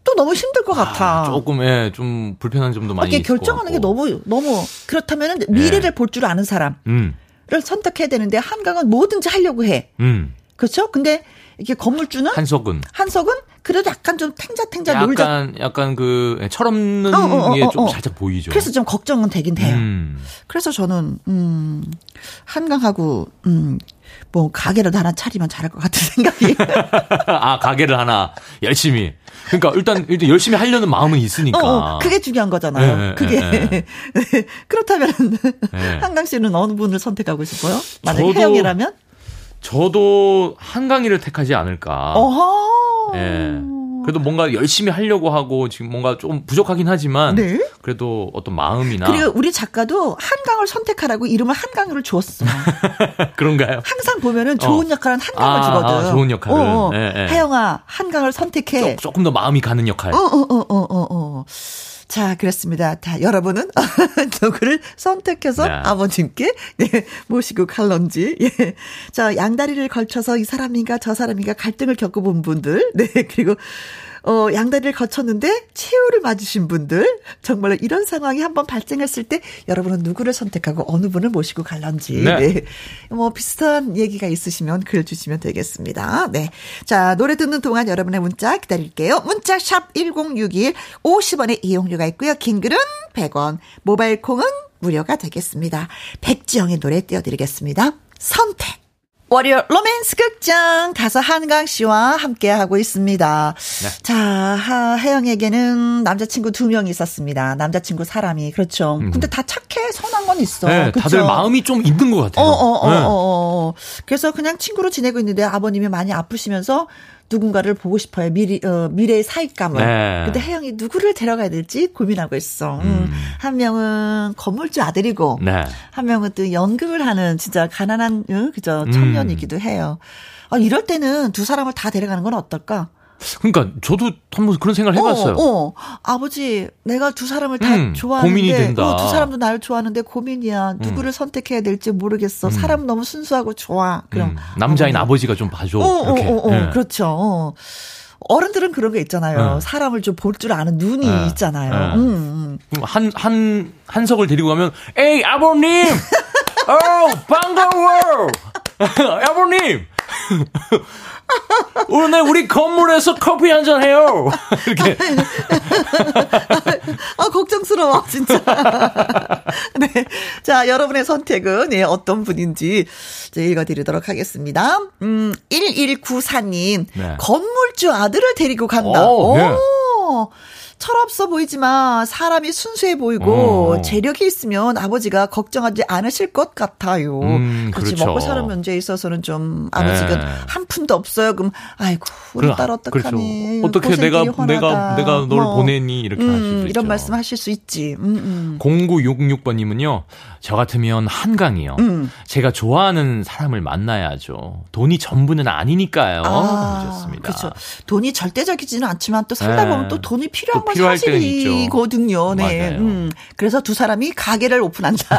또 너무 힘들 것 같아. 아, 조금 예, 좀 불편한 점도 많이 있고. 결정하는 게 너무 너무 그렇다면 예. 미래를 예. 볼줄 아는 사람을 음. 선택해야 되는데 한강은 뭐든지 하려고 해. 음. 그렇죠? 근데 이게 건물주는 한석은 한석은 그래도 약간 좀 탱자탱자 약간, 놀자. 약간 약간 그 예, 철없는 어, 어, 어, 게좀 어, 어. 살짝 보이죠. 그래서 좀 걱정은 되긴 돼요. 음. 그래서 저는 음 한강하고 음 뭐 가게를 하나 차리면 잘할 것 같은 생각이. 아 가게를 하나 열심히. 그러니까 일단 일단 열심히 하려는 마음은 있으니까. 어, 어 그게 중요한 거잖아요. 네, 그게 네, 네. 그렇다면 네. 한강 씨는 어느 분을 선택하고 싶어요? 만약 에 혜영이라면? 저도 한강이를 택하지 않을까. 어허. 예. 그래도 뭔가 열심히 하려고 하고 지금 뭔가 좀 부족하긴 하지만 네? 그래도 어떤 마음이나 그리고 우리 작가도 한강을 선택하라고 이름을 한강으로 주었어. 그런가요? 항상 보면은 좋은 어. 역할은 한강을 아, 주거든. 아, 좋은 역할을. 어, 어. 네, 네. 혜영아 한강을 선택해. 조, 조금 더 마음이 가는 역할. 어어어어 어, 어, 어, 어, 자, 그렇습니다. 다 여러분은 누구를 선택해서 네. 아버님께 네, 모시고 갈런지. 예. 자, 양다리를 걸쳐서 이 사람인가 저 사람인가 갈등을 겪어본 분들. 네, 그리고 어, 양다리를 거쳤는데 최후를 맞으신 분들 정말로 이런 상황이 한번 발생했을 때 여러분은 누구를 선택하고 어느 분을 모시고 갈런지 네. 네. 뭐 비슷한 얘기가 있으시면 글 주시면 되겠습니다. 네. 자, 노래 듣는 동안 여러분의 문자 기다릴게요. 문자 샵 1061 50원의 이용료가 있고요. 긴 글은 100원, 모바일 콩은 무료가 되겠습니다. 백지영의 노래 띄워드리겠습니다. 선택. 월요 로맨스 극장 가서 한강 씨와 함께 하고 있습니다. 네. 자, 하, 혜영에게는 남자친구 두명 있었습니다. 남자친구 사람이 그렇죠. 음. 근데 다 착해 선한 건 있어. 네, 그쵸? 다들 마음이 좀 있는 것 같아요. 어, 어, 어, 네. 어, 어. 그래서 그냥 친구로 지내고 있는데 아버님이 많이 아프시면서 누군가를 보고 싶어요. 미리, 어, 미래의 사익감을. 네. 근데 혜영이 누구를 데려가야 될지 고민하고 있어. 음. 음. 한 명은 건물주 아들이고, 네. 한 명은 또 연극을 하는 진짜 가난한, 어, 그죠, 청년이기도 음. 해요. 아, 이럴 때는 두 사람을 다 데려가는 건 어떨까? 그러니까 저도 한번 그런 생각을 해봤어요. 어, 어. 아버지, 내가 두 사람을 다 음, 좋아하는데 고민이 된다. 어, 두 사람도 나를 좋아하는데 고민이야. 누구를 음. 선택해야 될지 모르겠어. 음. 사람 너무 순수하고 좋아. 그럼 음. 남자인 어. 버지가 좀 봐줘. 어, 이렇게. 어, 어, 네. 그렇죠. 어른들은 그런 게 있잖아요. 네. 사람을 좀 볼 줄 아는 눈이 네. 있잖아요. 네. 음. 한, 한, 한석을 데리고 가면, 에이, 아버님! 어, 반가워! 아버님! 오늘 우리 건물에서 커피 한 잔 해요. 이렇게. 아, 걱정스러워, 진짜. 네. 자, 여러분의 선택은, 예, 어떤 분인지, 이제 읽어드리도록 하겠습니다. 음, 1194님. 네. 건물주 아들을 데리고 간다. 오, 네. 오. 철없어 보이지만 사람이 순수해 보이고 어. 재력이 있으면 아버지가 걱정하지 않으실 것 같아요. 음, 그렇지 그렇죠. 먹고 사는 문제에 있어서는 좀 아버지가 네. 한 푼도 없어요. 그럼 아이고 우리 그래, 딸 어떡하니? 그렇죠. 어떻게 내가 휘환하다. 내가 내가 널 뭐. 보내니 이렇게 음, 하실 수 있죠. 이런 말씀 하실 수 있지. 음, 음. 0966번님은요. 저 같으면 한강이요. 음. 제가 좋아하는 사람을 만나야죠. 돈이 전부는 아니니까요. 아. 그렇죠. 돈이 절대적이지는 않지만 또 살다 네. 보면 또 돈이 필요한 정말 필요할 사실이거든요. 네. 음. 그래서 두 사람이 가게를 오픈한다.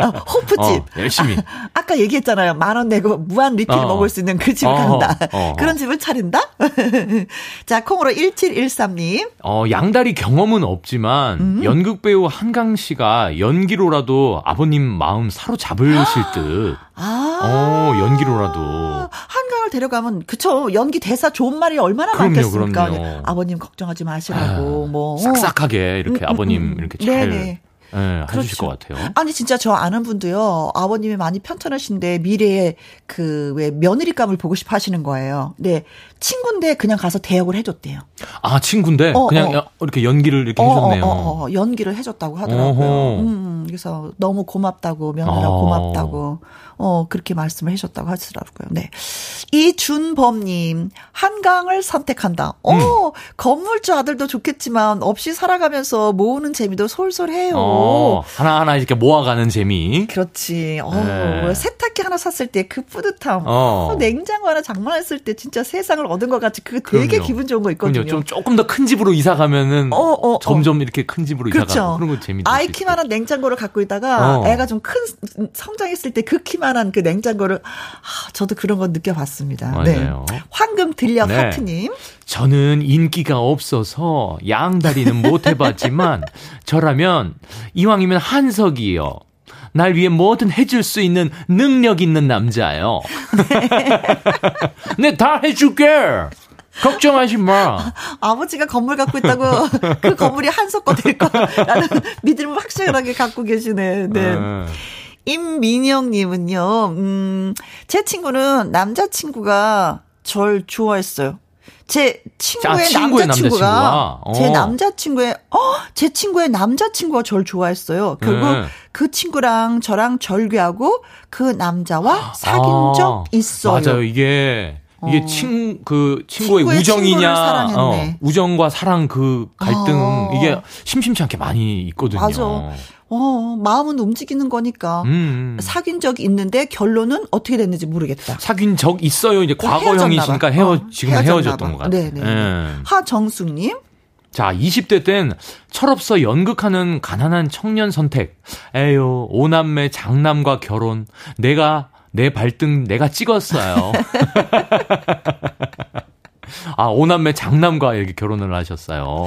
어, 호프집. 어, 열심히. 아 까 얘기했잖아요. 만 원 내고 무한 리필 어. 먹을 수 있는 그 집을 어. 간다. 어. 그런 집을 차린다? 자, 콩으로 1713님. 어, 양다리 경험은 없지만 음. 연극 배우 한강 씨가 연기로라도 아버님 마음 사로잡으실 듯. 아. 어, 연기로라도. 한강을 데려가면, 그쵸. 연기 대사 좋은 말이 얼마나 그럼요, 많겠습니까. 그럼요. 아버님 걱정하지 마시라고, 아, 뭐. 싹싹하게 이렇게 음, 음 아버님 음, 이렇게 잘. 네네. 네, 그렇죠. 해주실 것 같아요. 아니 진짜 저 아는 분도요. 아버님이 많이 편찮으신데 미래에 그 왜 며느리감을 보고 싶어 하시는 거예요. 네. 친구인데 그냥 가서 대역을 해줬대요. 아 친구인데 어, 그냥 어. 이렇게 연기를 이렇게 어, 해줬네요. 어, 어, 어. 연기를 해줬다고 하더라고요. 음, 그래서 너무 고맙다고 며느라 아. 고맙다고. 어, 그렇게 말씀을 해줬다고 하시더라고요. 네. 이준범님, 한강을 선택한다. 어, 음. 건물주 아들도 좋겠지만, 없이 살아가면서 모으는 재미도 솔솔해요. 어, 하나하나 이렇게 모아가는 재미. 그렇지. 어, 네. 세탁기 하나 샀을 때 그 뿌듯함. 어. 어. 냉장고 하나 장만했을 때 진짜 세상을 얻은 것 같이 그게 되게 그럼요. 기분 좋은 거 있거든요. 좀 조금 더 큰 집으로 이사 가면은 어, 어, 어, 점점 이렇게 큰 집으로 그렇죠. 이사 가고 그런 거 재밌죠. 아이 키만한 냉장고를 갖고 있다가 애가 좀 큰 성장했을 때 그 키만 만한 그 냉장고를 아, 저도 그런 건 느껴봤습니다. 네. 맞아요. 네. 황금 들려 네. 하트님. 저는 인기가 없어서 양다리는 못 해봤지만 저라면 이왕이면 한석이요. 날 위해 뭐든 해줄 수 있는 능력 있는 남자예요. 네, 다 해줄게. 걱정하지 마. 아 버지가 건물 갖고 있다고 그 건물이 한석 거될 거라는 믿음을 확실하게 갖고 계시네. 네. 네. 임민영님은요, 음, 제 친구는 남자친구가 절 좋아했어요. 제 친구의, 아, 친구의 남자친구가, 남자친구가? 어. 제 남자친구의 어, 제 친구의 남자친구가 절 좋아했어요. 결국 네. 그 친구랑 저랑 절교하고 그 남자와 사귄 아, 적 있어요. 맞아요. 이게 이게 어. 친, 그, 친구의, 우정이냐, 어, 우정과 사랑 그 갈등, 어. 이게 심심치 않게 많이 있거든요. 맞아. 어, 마음은 움직이는 거니까. 음. 사귄 적 있는데 결론은 어떻게 됐는지 모르겠다. 사귄 적 있어요. 이제 어, 과거형이시니까 헤어, 어, 지금 헤어졌던 것 같아요. 네네. 네. 하정숙님. 자, 20대 땐 철없어 연극하는 가난한 청년 선택. 에요, 오남매 장남과 결혼. 내가, 내 발등 내가 찍었어요. 아, 오남매 장남과 이렇게 결혼을 하셨어요.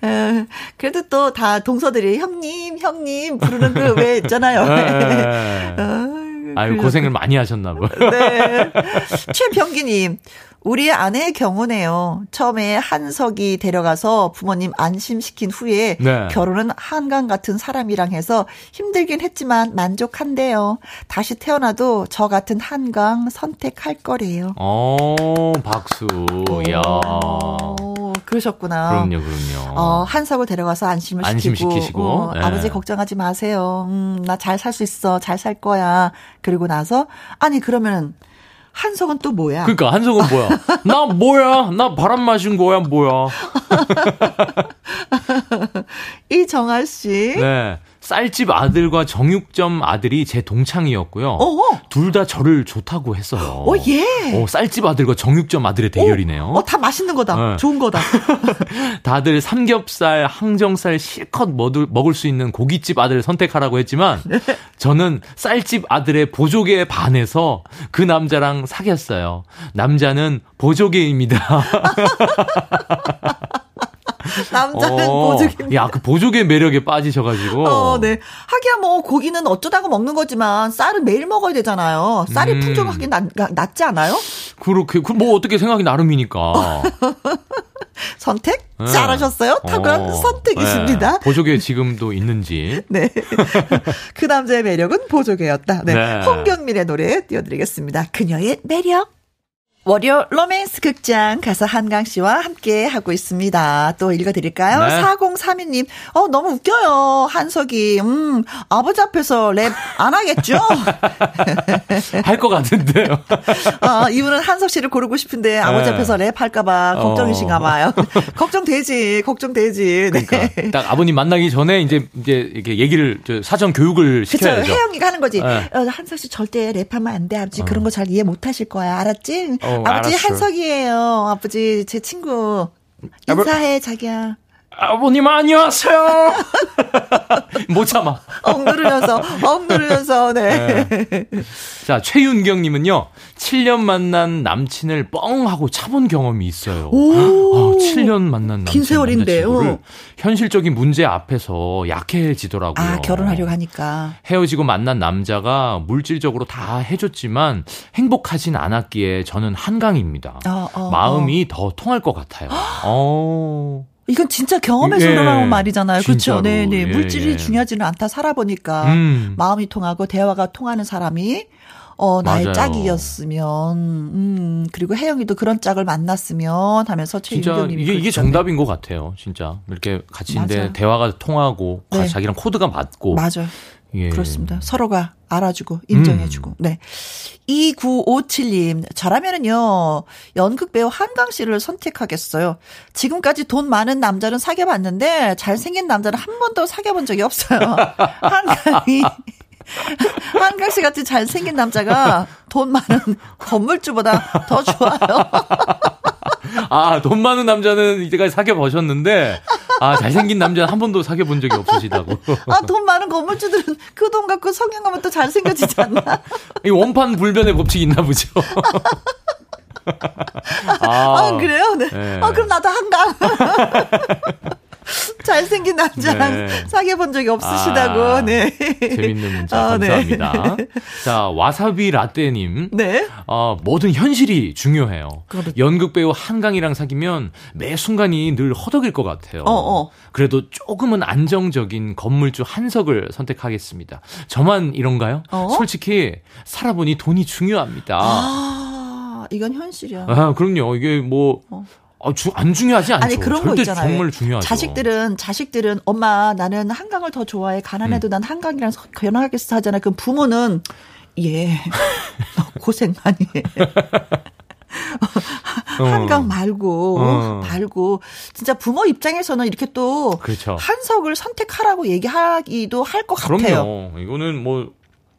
그래도 또 다 동서들이 형님, 형님 부르는 그 왜 있잖아요. 네. 어, 아유, 고생을 많이 하셨나 봐요. 네. 최병기님, 우리 아내의 경우네요. 처음에 한석이 데려가서 부모님 안심시킨 후에 네. 결혼은 한강 같은 사람이랑 해서 힘들긴 했지만 만족한대요. 다시 태어나도 저 같은 한강 선택할 거래요. 어, 박수. 야. 그러셨구나. 그럼요, 그럼요. 어, 한석을 데려가서 안심을 안심 시키고, 시키고 어, 네. 아버지 걱정하지 마세요. 음, 나 잘 살 수 있어. 잘 살 거야. 그리고 나서 아니 그러면 한석은 또 뭐야? 그러니까 한석은 뭐야? 나 뭐야? 나 바람 마신 거야 뭐야? 이 정아 씨. 네. 쌀집 아들과 정육점 아들이 제 동창이었고요. 둘 다 저를 좋다고 했어요. 어, 예. 어, 쌀집 아들과 정육점 아들의 대결이네요. 어, 다 맛있는 거다. 네. 좋은 거다. 다들 삼겹살, 항정살 실컷 먹을, 먹을 수 있는 고깃집 아들을 선택하라고 했지만 네. 저는 쌀집 아들의 보조개에 반해서 그 남자랑 사귀었어요. 남자는 보조개입니다. 남자는 어, 보조개. 야, 그 보조개 매력에 빠지셔가지고. 어, 네. 하기야 뭐 고기는 어쩌다가 먹는 거지만 쌀은 매일 먹어야 되잖아요. 쌀이 음. 풍족하긴 낫, 낫지 않아요? 그렇게, 그 뭐 어떻게 생각이 나름이니까. 선택? 네. 잘하셨어요? 탁월한 어, 선택이십니다. 네. 보조개 지금도 있는지. 네. 그 남자의 매력은 보조개였다. 네. 네. 홍경민의 노래 띄워드리겠습니다. 그녀의 매력. 월요 로맨스 극장 가서 한강 씨와 함께 하고 있습니다. 또 읽어드릴까요? 네. 4032님, 어, 너무 웃겨요. 한석이, 음, 아버지 앞에서 랩 안 하겠죠? 할 것 같은데요. 어, 이분은 한석 씨를 고르고 싶은데 아버지 네. 앞에서 랩 할까봐 걱정이신가 봐요. 어. 걱정되지, 걱정되지. 네. 그러니까 딱 아버님 만나기 전에 이제, 이제 이렇게 얘기를, 사전 교육을 시켜야죠. 그쵸, 혜영이가 하는 거지. 네. 어, 한석 씨 절대 랩하면 안 돼. 아버지 어. 그런 거 잘 이해 못 하실 거야. 알았지? 어. 어, 아버지 알았어. 한석이에요. 아버지 제 친구 인사해 자기야. 아버님 안녕하세요. 못 참아. 억누르면서 억누르면서 네. 네. 자 최윤경 님은요 7년 만난 남친을 뻥 하고 차본 경험이 있어요. 오, 어, 7년 만난 남친 긴 세월인데요. 현실적인 문제 앞에서 약해지더라고요. 아 결혼하려고 하니까 헤어지고 만난 남자가 물질적으로 다 해줬지만 행복하진 않았기에 저는 한강입니다. 어, 어, 마음이 더 통할 것 같아요. 어. 이건 진짜 경험에서 예, 일어나는 말이잖아요. 그렇죠. 네, 네. 예, 물질이 예. 중요하지는 않다 살아보니까 음. 마음이 통하고 대화가 통하는 사람이 어, 나의 짝이었으면, 음, 그리고 혜영이도 그런 짝을 만났으면 하면서 최윤경님이. 이게, 이게 정답인 것 같아요. 진짜. 이렇게 같이 있는데 대화가 통하고, 네. 자기랑 코드가 맞고. 맞아요. 예. 그렇습니다. 서로가 알아주고 인정해주고. 음. 네. 2957님, 저라면은요, 연극 배우 한강 씨를 선택하겠어요. 지금까지 돈 많은 남자는 사귀어봤는데, 잘생긴 남자는 한 번도 사귀어본 적이 없어요. 한강이. 한강 씨 같은 잘생긴 남자가 돈 많은 건물주보다 더 좋아요. 아, 돈 많은 남자는 이제까지 사귀어 보셨는데, 아, 잘생긴 남자는 한 번도 사귀어 본 적이 없으시다고. 아, 돈 많은 건물주들은 그 돈 갖고 성형하면 또 잘생겨지지 않나? 이 원판 불변의 법칙이 있나 보죠. 아, 아, 그래요? 네. 네. 아, 그럼 나도 한강. 잘생긴 남자랑 네. 사귀어 본 적이 없으시다고. 아, 네. 재밌는 문자 아, 네. 감사합니다. 네. 자, 와사비 라떼님. 네. 어, 모든 현실이 중요해요. 그렇... 연극 배우 한강이랑 사귀면 매 순간이 늘 허덕일 것 같아요. 어, 어. 그래도 조금은 안정적인 건물주 한석을 선택하겠습니다. 저만 이런가요? 어? 솔직히 살아보니 돈이 중요합니다. 아, 이건 현실이야. 아, 그럼요. 이게 뭐, 어. 아, 주, 안 중요하지 않죠. 아니 그런 거 있잖아요. 정말 중요하죠. 자식들은 자식들은 엄마 나는 한강을 더 좋아해. 가난해도 음. 난 한강이랑 결혼하겠어 하잖아요. 그럼 부모는 예 고생 많이 해. 어. 한강 말고 어. 말고 진짜 부모 입장에서는 이렇게 또 그렇죠. 한석을 선택하라고 얘기하기도 할 것 같아요. 그럼요. 이거는 뭐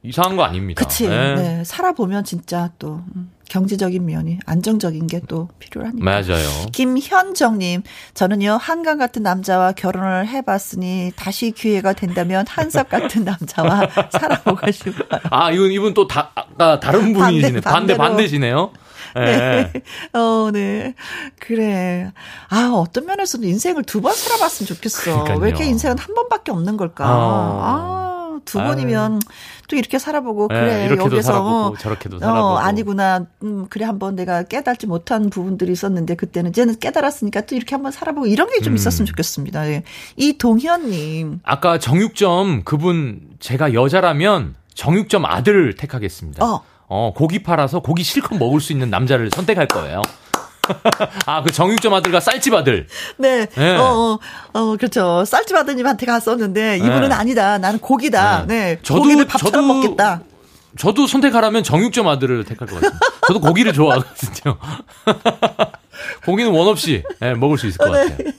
이상한 거 아닙니다. 그치. 네. 네. 살아보면 진짜 또. 음. 경제적인 면이 안정적인 게 또 필요하니까. 맞아요. 김현정님, 저는요 한강 같은 남자와 결혼을 해봤으니 다시 기회가 된다면 한석 같은 남자와 살아보고 싶어요. 아 이분 이분 또 다, 아, 다른 분이시네. 반대, 반대 반대시네요. 네. 네. 어, 네. 그래. 아, 어떤 면에서는 인생을 두 번 살아봤으면 좋겠어. 그러니까요. 왜 이렇게 인생은 한 번밖에 없는 걸까? 어. 아, 두 번이면 아유. 또 이렇게 살아보고 네, 그래 이렇게도 여기서 살아보고 저렇게도 살아보고 어, 아니구나 음 그래 한번 내가 깨닫지 못한 부분들이 있었는데 그때는 이제는 깨달았으니까 또 이렇게 한번 살아보고 이런 게좀 음. 있었으면 좋겠습니다. 예. 이 동현님 아까 정육점 그분 제가 여자라면 정육점 아들을 택하겠습니다. 어. 어 고기 팔아서 고기 실컷 먹을 수 있는 남자를 선택할 거예요. 아, 그 정육점 아들과 쌀집 아들. 네. 네. 어, 어, 어, 그렇죠. 쌀집 아드님한테 갔었는데 이분은 네. 아니다. 나는 고기다. 네. 네. 저도, 고기를 밥처럼 저도, 먹겠다. 저도 선택하라면 정육점 아들을 택할 것 같아요. 저도 고기를 좋아하거든요. 고기는 원 없이 네, 먹을 수 있을 것 네. 같아요.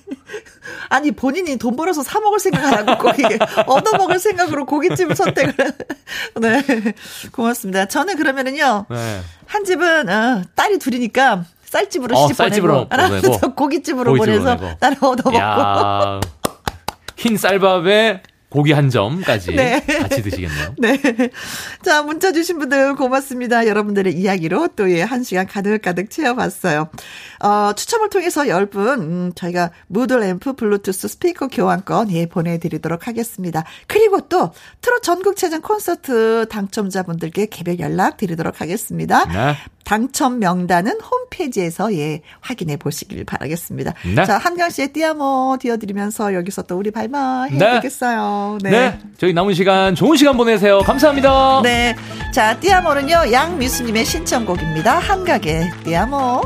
아니 본인이 돈 벌어서 사 먹을 생각 안 하고 고기 얻어 먹을 생각으로 고깃집을 선택을. 네, 고맙습니다. 저는 그러면은요 네. 한 집은 어, 딸이 둘이니까 쌀집으로 어, 시집 쌀집으로 보내고, 보내고. 고깃집으로 보내서. 나를 얻어먹고 흰 쌀밥에 고기 한 점까지 네. 같이 드시겠네요. 네. 자, 문자 주신 분들 고맙습니다. 여러분들의 이야기로 또 예, 한 시간 가득가득 채워봤어요. 어, 추첨을 통해서 10분, 음, 저희가 무드램프 블루투스 스피커 교환권 예, 보내드리도록 하겠습니다. 그리고 또 트롯 전국체전 콘서트 당첨자분들께 개별 연락 드리도록 하겠습니다. 네. 당첨 명단은 홈페이지에서 예, 확인해 보시길 바라겠습니다. 네. 자, 한강 씨의 띠아모 띄워드리면서 여기서 또 우리 발마 해야겠어요. 네. 네. 네. 저희 남은 시간 좋은 시간 보내세요. 감사합니다. 네. 자, 띠아모는요, 양미수님의 신청곡입니다. 한강의 띠아모.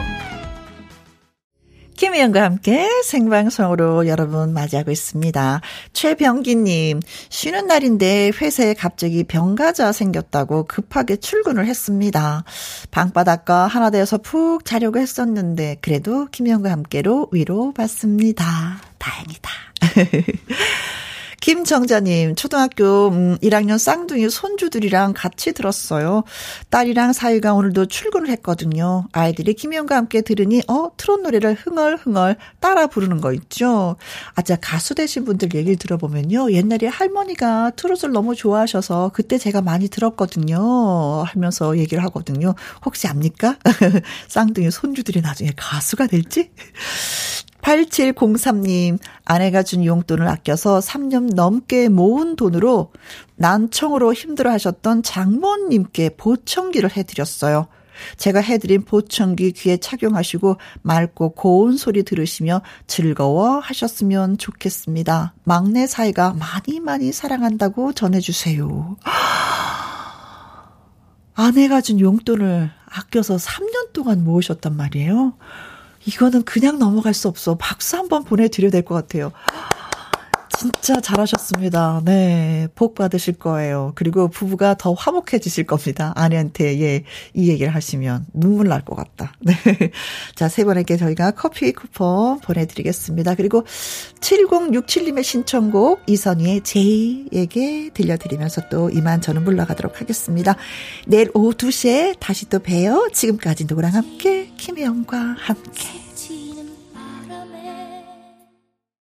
김희영과 함께 생방송으로 여러분 맞이하고 있습니다. 최병기님, 쉬는 날인데 회사에 갑자기 병가자 생겼다고 급하게 출근을 했습니다. 방바닥과 하나 되어서 푹 자려고 했었는데, 그래도 김희영과 함께로 위로받습니다. 다행이다. 김정자님, 초등학교 음, 1학년 쌍둥이 손주들이랑 같이 들었어요. 딸이랑 사이가 오늘도 출근을 했거든요. 아이들이 김영과 함께 들으니, 어, 트롯 노래를 흥얼흥얼 따라 부르는 거 있죠. 아, 자, 가수 되신 분들 얘기를 들어보면요. 옛날에 할머니가 트롯을 너무 좋아하셔서 그때 제가 많이 들었거든요. 하면서 얘기를 하거든요. 혹시 압니까? 쌍둥이 손주들이 나중에 가수가 될지? 8703님, 아내가 준 용돈을 아껴서 3년 넘게 모은 돈으로 난청으로 힘들어 하셨던 장모님께 보청기를 해드렸어요. 제가 해드린 보청기 귀에 착용하시고 맑고 고운 소리 들으시며 즐거워 하셨으면 좋겠습니다. 막내 사이가 많이 많이 사랑한다고 전해주세요. 아내가 준 용돈을 아껴서 3년 동안 모으셨단 말이에요. 이거는 그냥 넘어갈 수 없어. 박수 한번 보내드려야 될 것 같아요. 진짜 잘하셨습니다. 네. 복 받으실 거예요. 그리고 부부가 더 화목해지실 겁니다. 아내한테, 예, 이 얘기를 하시면 눈물 날 것 같다. 네. 자, 세 분에게 저희가 커피 쿠폰 보내드리겠습니다. 그리고 7067님의 신청곡 이선희의 제이에게 들려드리면서 또 이만 저는 물러가도록 하겠습니다. 내일 오후 2시에 다시 또 봬요. 지금까지 누구랑 함께, 김혜영과 함께.